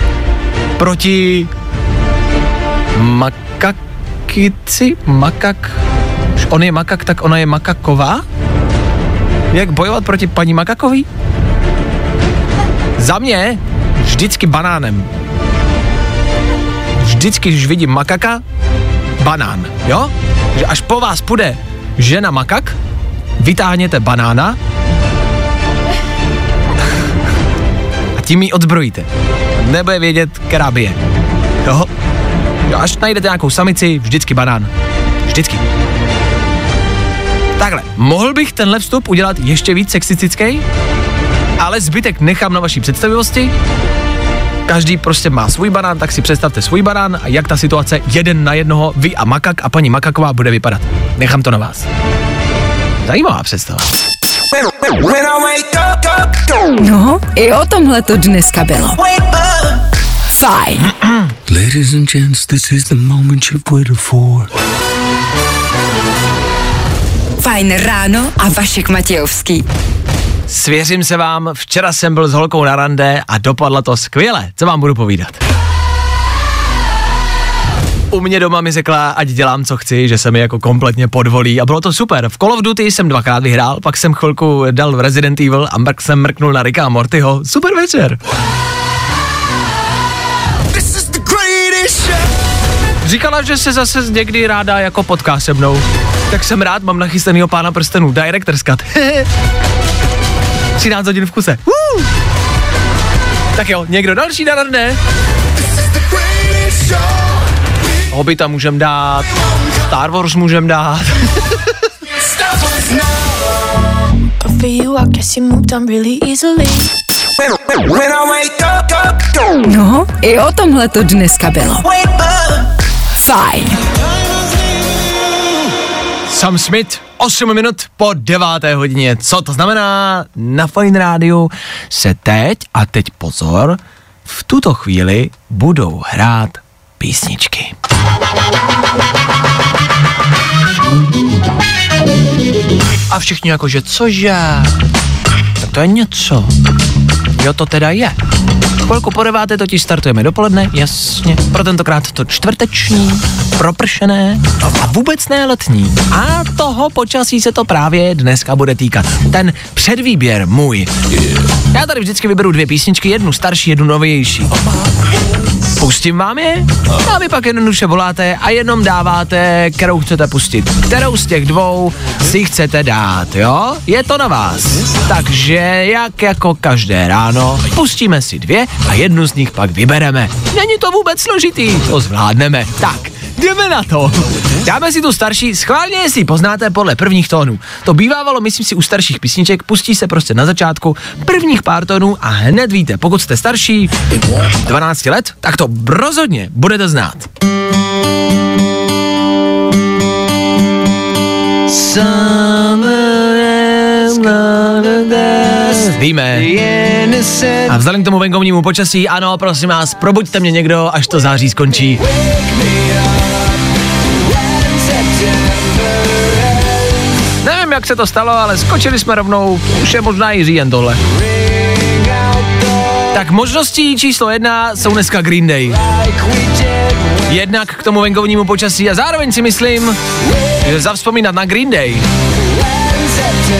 proti makakici, makak, on je makak, tak ona je makaková? Jak bojovat proti paní makakovi? Za mě vždycky banánem. Vždycky, když vidím makaka, banán, jo? Že až po vás půjde žena makak, vytáhněte banána a tím ji odzbrojíte. Nebude vědět, která by je. Jo? Jo? Až najdete nějakou samici, vždycky banán. Vždycky. Takhle, mohl bych tenhle vstup udělat ještě víc sexistický, ale zbytek nechám na vaší představivosti. Každý prostě má svůj banán, tak si představte svůj banán a jak ta situace jeden na jednoho, vy a makak a paní makaková bude vypadat. Nechám to na vás. Zajímavá představa. No, i o tomhle to dneska bylo. Fajn. Ladies and gents, this is the moment you've waited for. Fajn ráno a Vašek Matějovský. Svěřím se vám, včera jsem byl s holkou na rande a dopadlo to skvěle. Co vám budu povídat? U mě doma mi řekla, ať dělám, co chci, že se mi jako kompletně podvolí a bylo to super. V Call of Duty jsem dvakrát vyhrál, pak jsem chvilku dal v Resident Evil a pak jsem mrknul na Ricka a Mortyho. Super večer. Říkala, že se zase někdy ráda jako potká se mnou. Tak jsem rád, mám nachystanýho pána prstenů, Director's Cut. 13 hodin v kuse. Uh! Tak jo, někdo další na rande? Hobita můžem dát, Star Wars můžem dát. No, i o tomhle to dneska bylo. Fajn. Sam Smith, 8 minut po 9. hodině. Co to znamená? Na Fine Rádiu se teď, a teď pozor, v tuto chvíli budou hrát písničky. A všichni jakože, cože? Tak to je něco. Jo, to teda je. Chvilku po deváté totiž startujeme dopoledne, jasně. Pro tentokrát to čtvrteční, propršené a vůbec ne letní. A toho počasí se to právě dneska bude týkat. Ten předvýběr můj. Já tady vždycky vyberu dvě písničky, jednu starší, jednu novější. Pustím vám je a vy pak jednoduše voláte a jenom dáváte, kterou chcete pustit. Kterou z těch dvou si chcete dát, jo? Je to na vás. Takže jak jako každé ráno, pustíme si dvě a jednu z nich pak vybereme. Není to vůbec složitý, to zvládneme. Tak, jdeme na to. Dáme si tu starší, schválně ji poznáte podle prvních tónů. To bývávalo, myslím si, u starších písniček, pustí se prostě na začátku prvních pár tónů a hned víte, pokud jste starší, 12 let, tak to rozhodně budete znát. Víme. A vzhledem k tomu venkovnímu počasí, ano, prosím vás, probuďte mě někdo, až to září skončí. Nevím, jak se to stalo, ale skočili jsme rovnou, už je možná i říjen tohle. Tak možností číslo jedna jsou dneska Green Day. Jednak k tomu venkovnímu počasí a zároveň si myslím, že zavzpomínat na Green Day.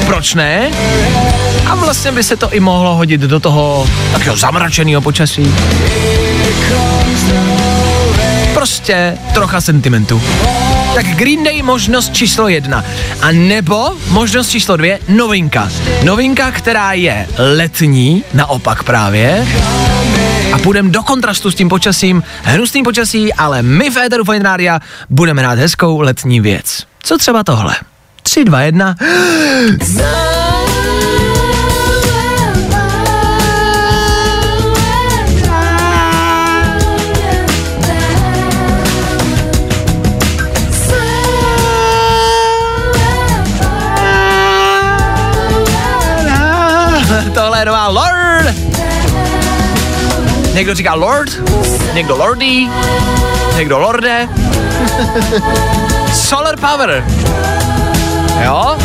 Proč ne? A vlastně by se to i mohlo hodit do toho takového zamračeného počasí. Prostě trocha sentimentu. Tak Green Day možnost číslo jedna. A nebo možnost číslo dvě, novinka. Novinka, která je letní, naopak právě. A půjdeme do kontrastu s tím počasím, hnusným počasí, ale my v Eteru Fine budeme rád hezkou letní věc. Co třeba tohle? 3, 2, 1. Tohle je nová Lord. Někdo říká Lord, někdo Lordy, někdo Lorde. Solar Power. Jo?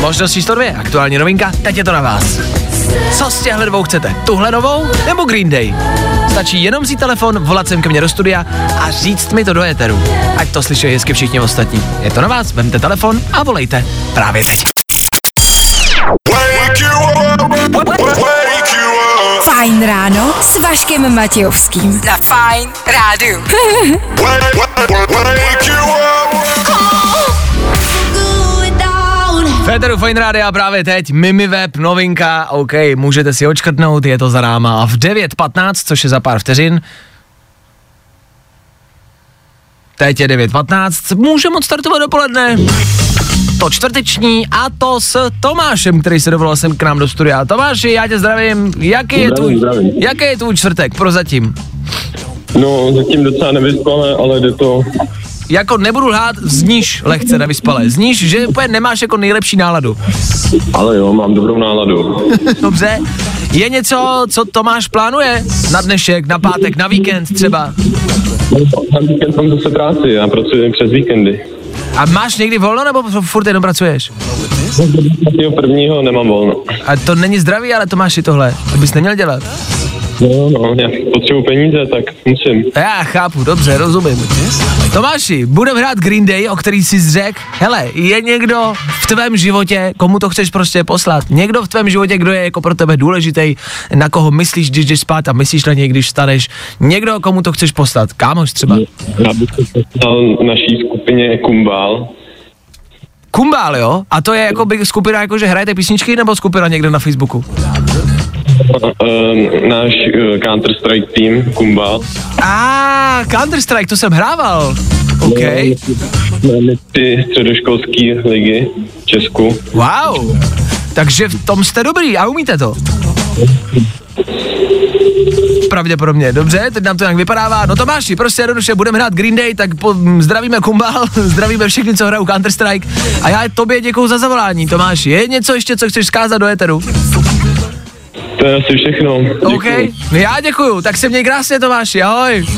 Možnost číslo dvě, aktuální novinka, teď je to na vás. Co z těchto dvou chcete? Tuhle novou nebo Green Day? Stačí jenom vzít telefon, volat sem ke mně do studia a říct mi to do éteru. Ať to slyší hezky všichni ostatní. Je to na vás, vemte telefon a volejte. Právě teď. Fajn ráno s Vaškem Matějovským. Za Fajn rádu. Féteru Fine Rádia právě teď, Mimi Web, novinka, OK, můžete si očkrtnout, je to za náma. A v 9.15, což je za pár vteřin, teď je 9.15, můžeme odstartovat dopoledne. To čtvrteční a to s Tomášem, který se dovolal sem k nám do studia. Tomáši, já tě zdravím, jaký je tvůj, jaký je tvůj čtvrtek prozatím? No, zatím docela nevyspalé, ale jde to. Jako nebudu lhát, zníš lehce nevyspalé. Zníš, že úplně nemáš jako nejlepší náladu. Ale jo, mám dobrou náladu. Dobře. Je něco, co Tomáš plánuje na dnešek, na pátek, na víkend třeba? Na víkend mám zase práci, já pracuji přes víkendy. A máš někdy volno nebo furt jenom pracuješ? Prvního nemám volno. A to není zdravý, ale to máš i tohle. To bys neměl dělat. No, no, já potřebuji peníze, tak musím. Já chápu, dobře, rozumím. Tomáši, budeme hrát Green Day, o který jsi řekl. Hele, je někdo v tvém životě, komu to chceš prostě poslat? Někdo v tvém životě, kdo je jako pro tebe důležitý, na koho myslíš, když jdeš spát a myslíš na něj, když staneš? Někdo, komu to chceš poslat? Kámoš třeba? Já bych to poslal naší skupině Kumbál. Kumbál, jo? A to je jako by skupina, jako že hrajete písničky, nebo skupina někde na Facebooku? Um, náš uh, Counter-Strike tým, Kumbál. A ah, Counter-Strike, to jsem hrával. OK. Máme ty středoškolské ligy v Česku. Wow. Takže v tom jste dobrý a umíte to? Pravděpodobně, dobře, teď nám to nějak vypadává. No Tomáši, prostě jednoduše budeme hrát Green Day, tak po, zdravíme Kumbal, zdravíme všechny, co hrajou Counter-Strike. A já tobě děkuju za zavolání, Tomáši. Je něco ještě, co chceš zkázat do éteru? To je asi všechno. Děkuju. OK, no já děkuju, tak se měj krásně Tomáši, ahoj.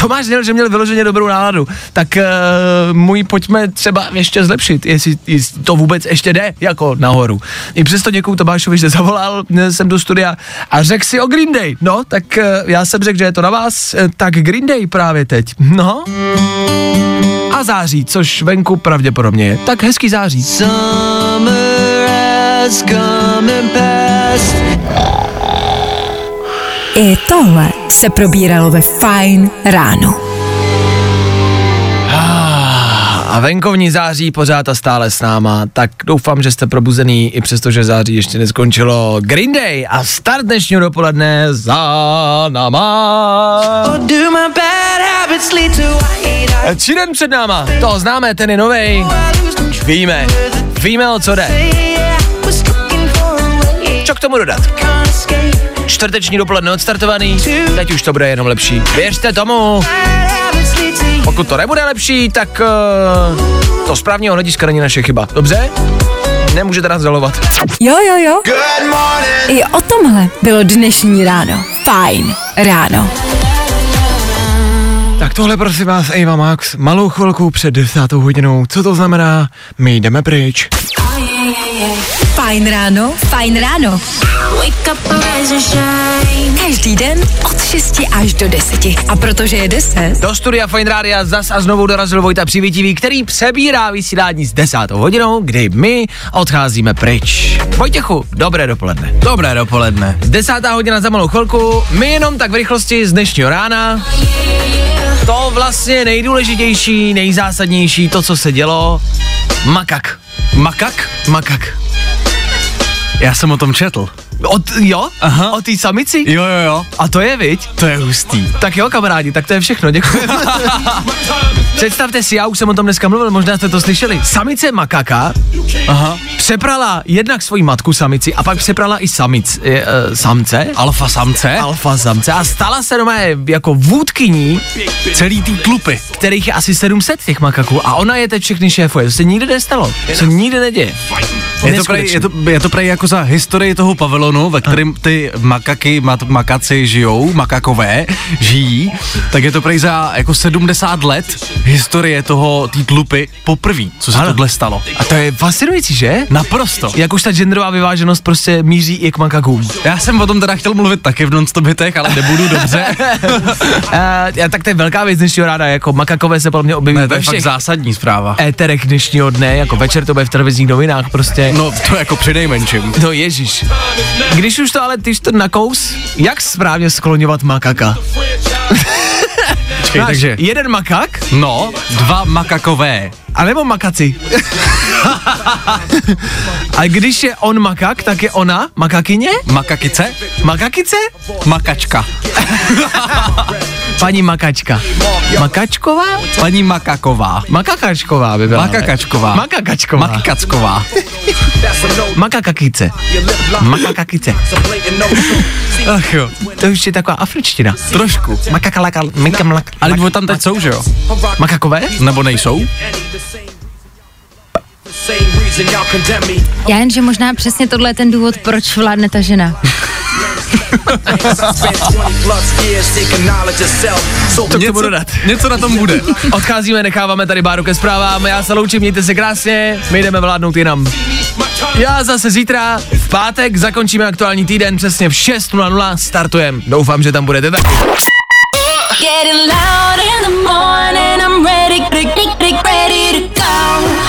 Tomáš měl, že měl vyloženě dobrou náladu. Tak uh, můj pojďme třeba ještě zlepšit, jestli, jestli to vůbec ještě jde, jako nahoru. I přesto děkuju Tomášovi, že zavolal eh, jsem do studia a řekl si o Green Day. No, tak uh, já jsem řekl, že je to na vás, uh, tak Green Day právě teď. No. A září, což venku pravděpodobně je. Tak hezký září. Summer has come and passed. I tohle se probíralo ve Fine ráno. A venkovní září pořád a stále s náma, tak doufám, že jste probuzený, i přesto, že září ještě neskončilo. Green Day a start dnešního dopoledne za náma. Tři den před náma, to známe, ten je novej. Víme, víme o co jde. Co k tomu dodat? Čtvrteční dopoledne odstartovaný, teď už to bude jenom lepší. Věřte tomu. Pokud to nebude lepší, tak uh, to správního hlediska není naše chyba. Dobře? Nemůžete nás zalovat. Jo, jo, jo. I o tomhle bylo dnešní ráno. Fajn ráno. Tak tohle prosím vás, Eva Max, malou chvilku před desátou hodinou. Co to znamená? My jdeme pryč. Fajn ráno, fajn ráno. Každý den od 6 až do 10. A protože je 10. Do studia Fine Rádia zas a znovu dorazil Vojta Přivětivý, který přebírá vysílání s desátou hodinou, kdy my odcházíme pryč. Vojtěchu, dobré dopoledne. Dobré dopoledne. Desátá hodina za malou chvilku, my jenom tak v rychlosti z dnešního rána. To vlastně nejdůležitější, nejzásadnější, to, co se dělo, makak. Makak? Makak. Já jsem o tom četl. O t, jo? Aha. O té samici? Jo, jo, jo. A to je, viď? To je hustý. Tak jo, kamarádi, tak to je všechno, děkuji. Představte si, já už jsem o tom dneska mluvil, možná jste to slyšeli. Samice makaka Aha. přeprala jednak svoji matku samici a pak přeprala i samic, je, uh, samce. Alfa samce? Alfa samce a stala se doma jako vůdkyní celý tý tlupy, kterých je asi 700 těch makaků a ona je teď všechny šéfuje. To se nikdy nestalo. To se nikdy neděje. Je to, prej, je, to, je to prej jako za historii toho pavilonu, ve kterém ty makaky, mat, makaci žijou, makakové žijí, tak je to prej za jako 70 let historie toho, té tlupy poprvé, co se ano. tohle stalo. A to je fascinující, že? Naprosto. Jak už ta genderová vyváženost prostě míří i k makakům. Já jsem o tom teda chtěl mluvit taky v non-stop hitech, ale nebudu dobře. uh, tak to je velká věc dnešního ráda, jako makakové se podle mě objeví ne, to je fakt zásadní zpráva. Éterech dnešního dne, jako večer to bude v televizních novinách prostě. No to jako při nejmenším. No ježíš. Když už to ale ty to nakous, jak správně skloňovat makaka? Počkej, takže... Jeden makak? No, dva makakové. A nebo makaci. A když je on makak, tak je ona makakyně? Makakice? Makakice? Makačka. Paní makačka. Makačková? Paní makaková. Makakačková by byla. Makakačková. Makakačková. Makikacková. Makakakice. Makakakice. Ach jo, to už je taková afričtina. Trošku. Makakalaka. Ale mak- tam teď jsou, že jo? Makakové? Nebo nejsou? Já jen, že možná přesně tohle je ten důvod, proč vládne ta žena. Co něco, dodat? něco na tom bude. Odcházíme, necháváme tady Báru ke zprávám. Já se loučím, mějte se krásně, my jdeme vládnout jinam. Já zase zítra, v pátek, zakončíme aktuální týden, přesně v 6.00 startujeme. Doufám, že tam budete taky.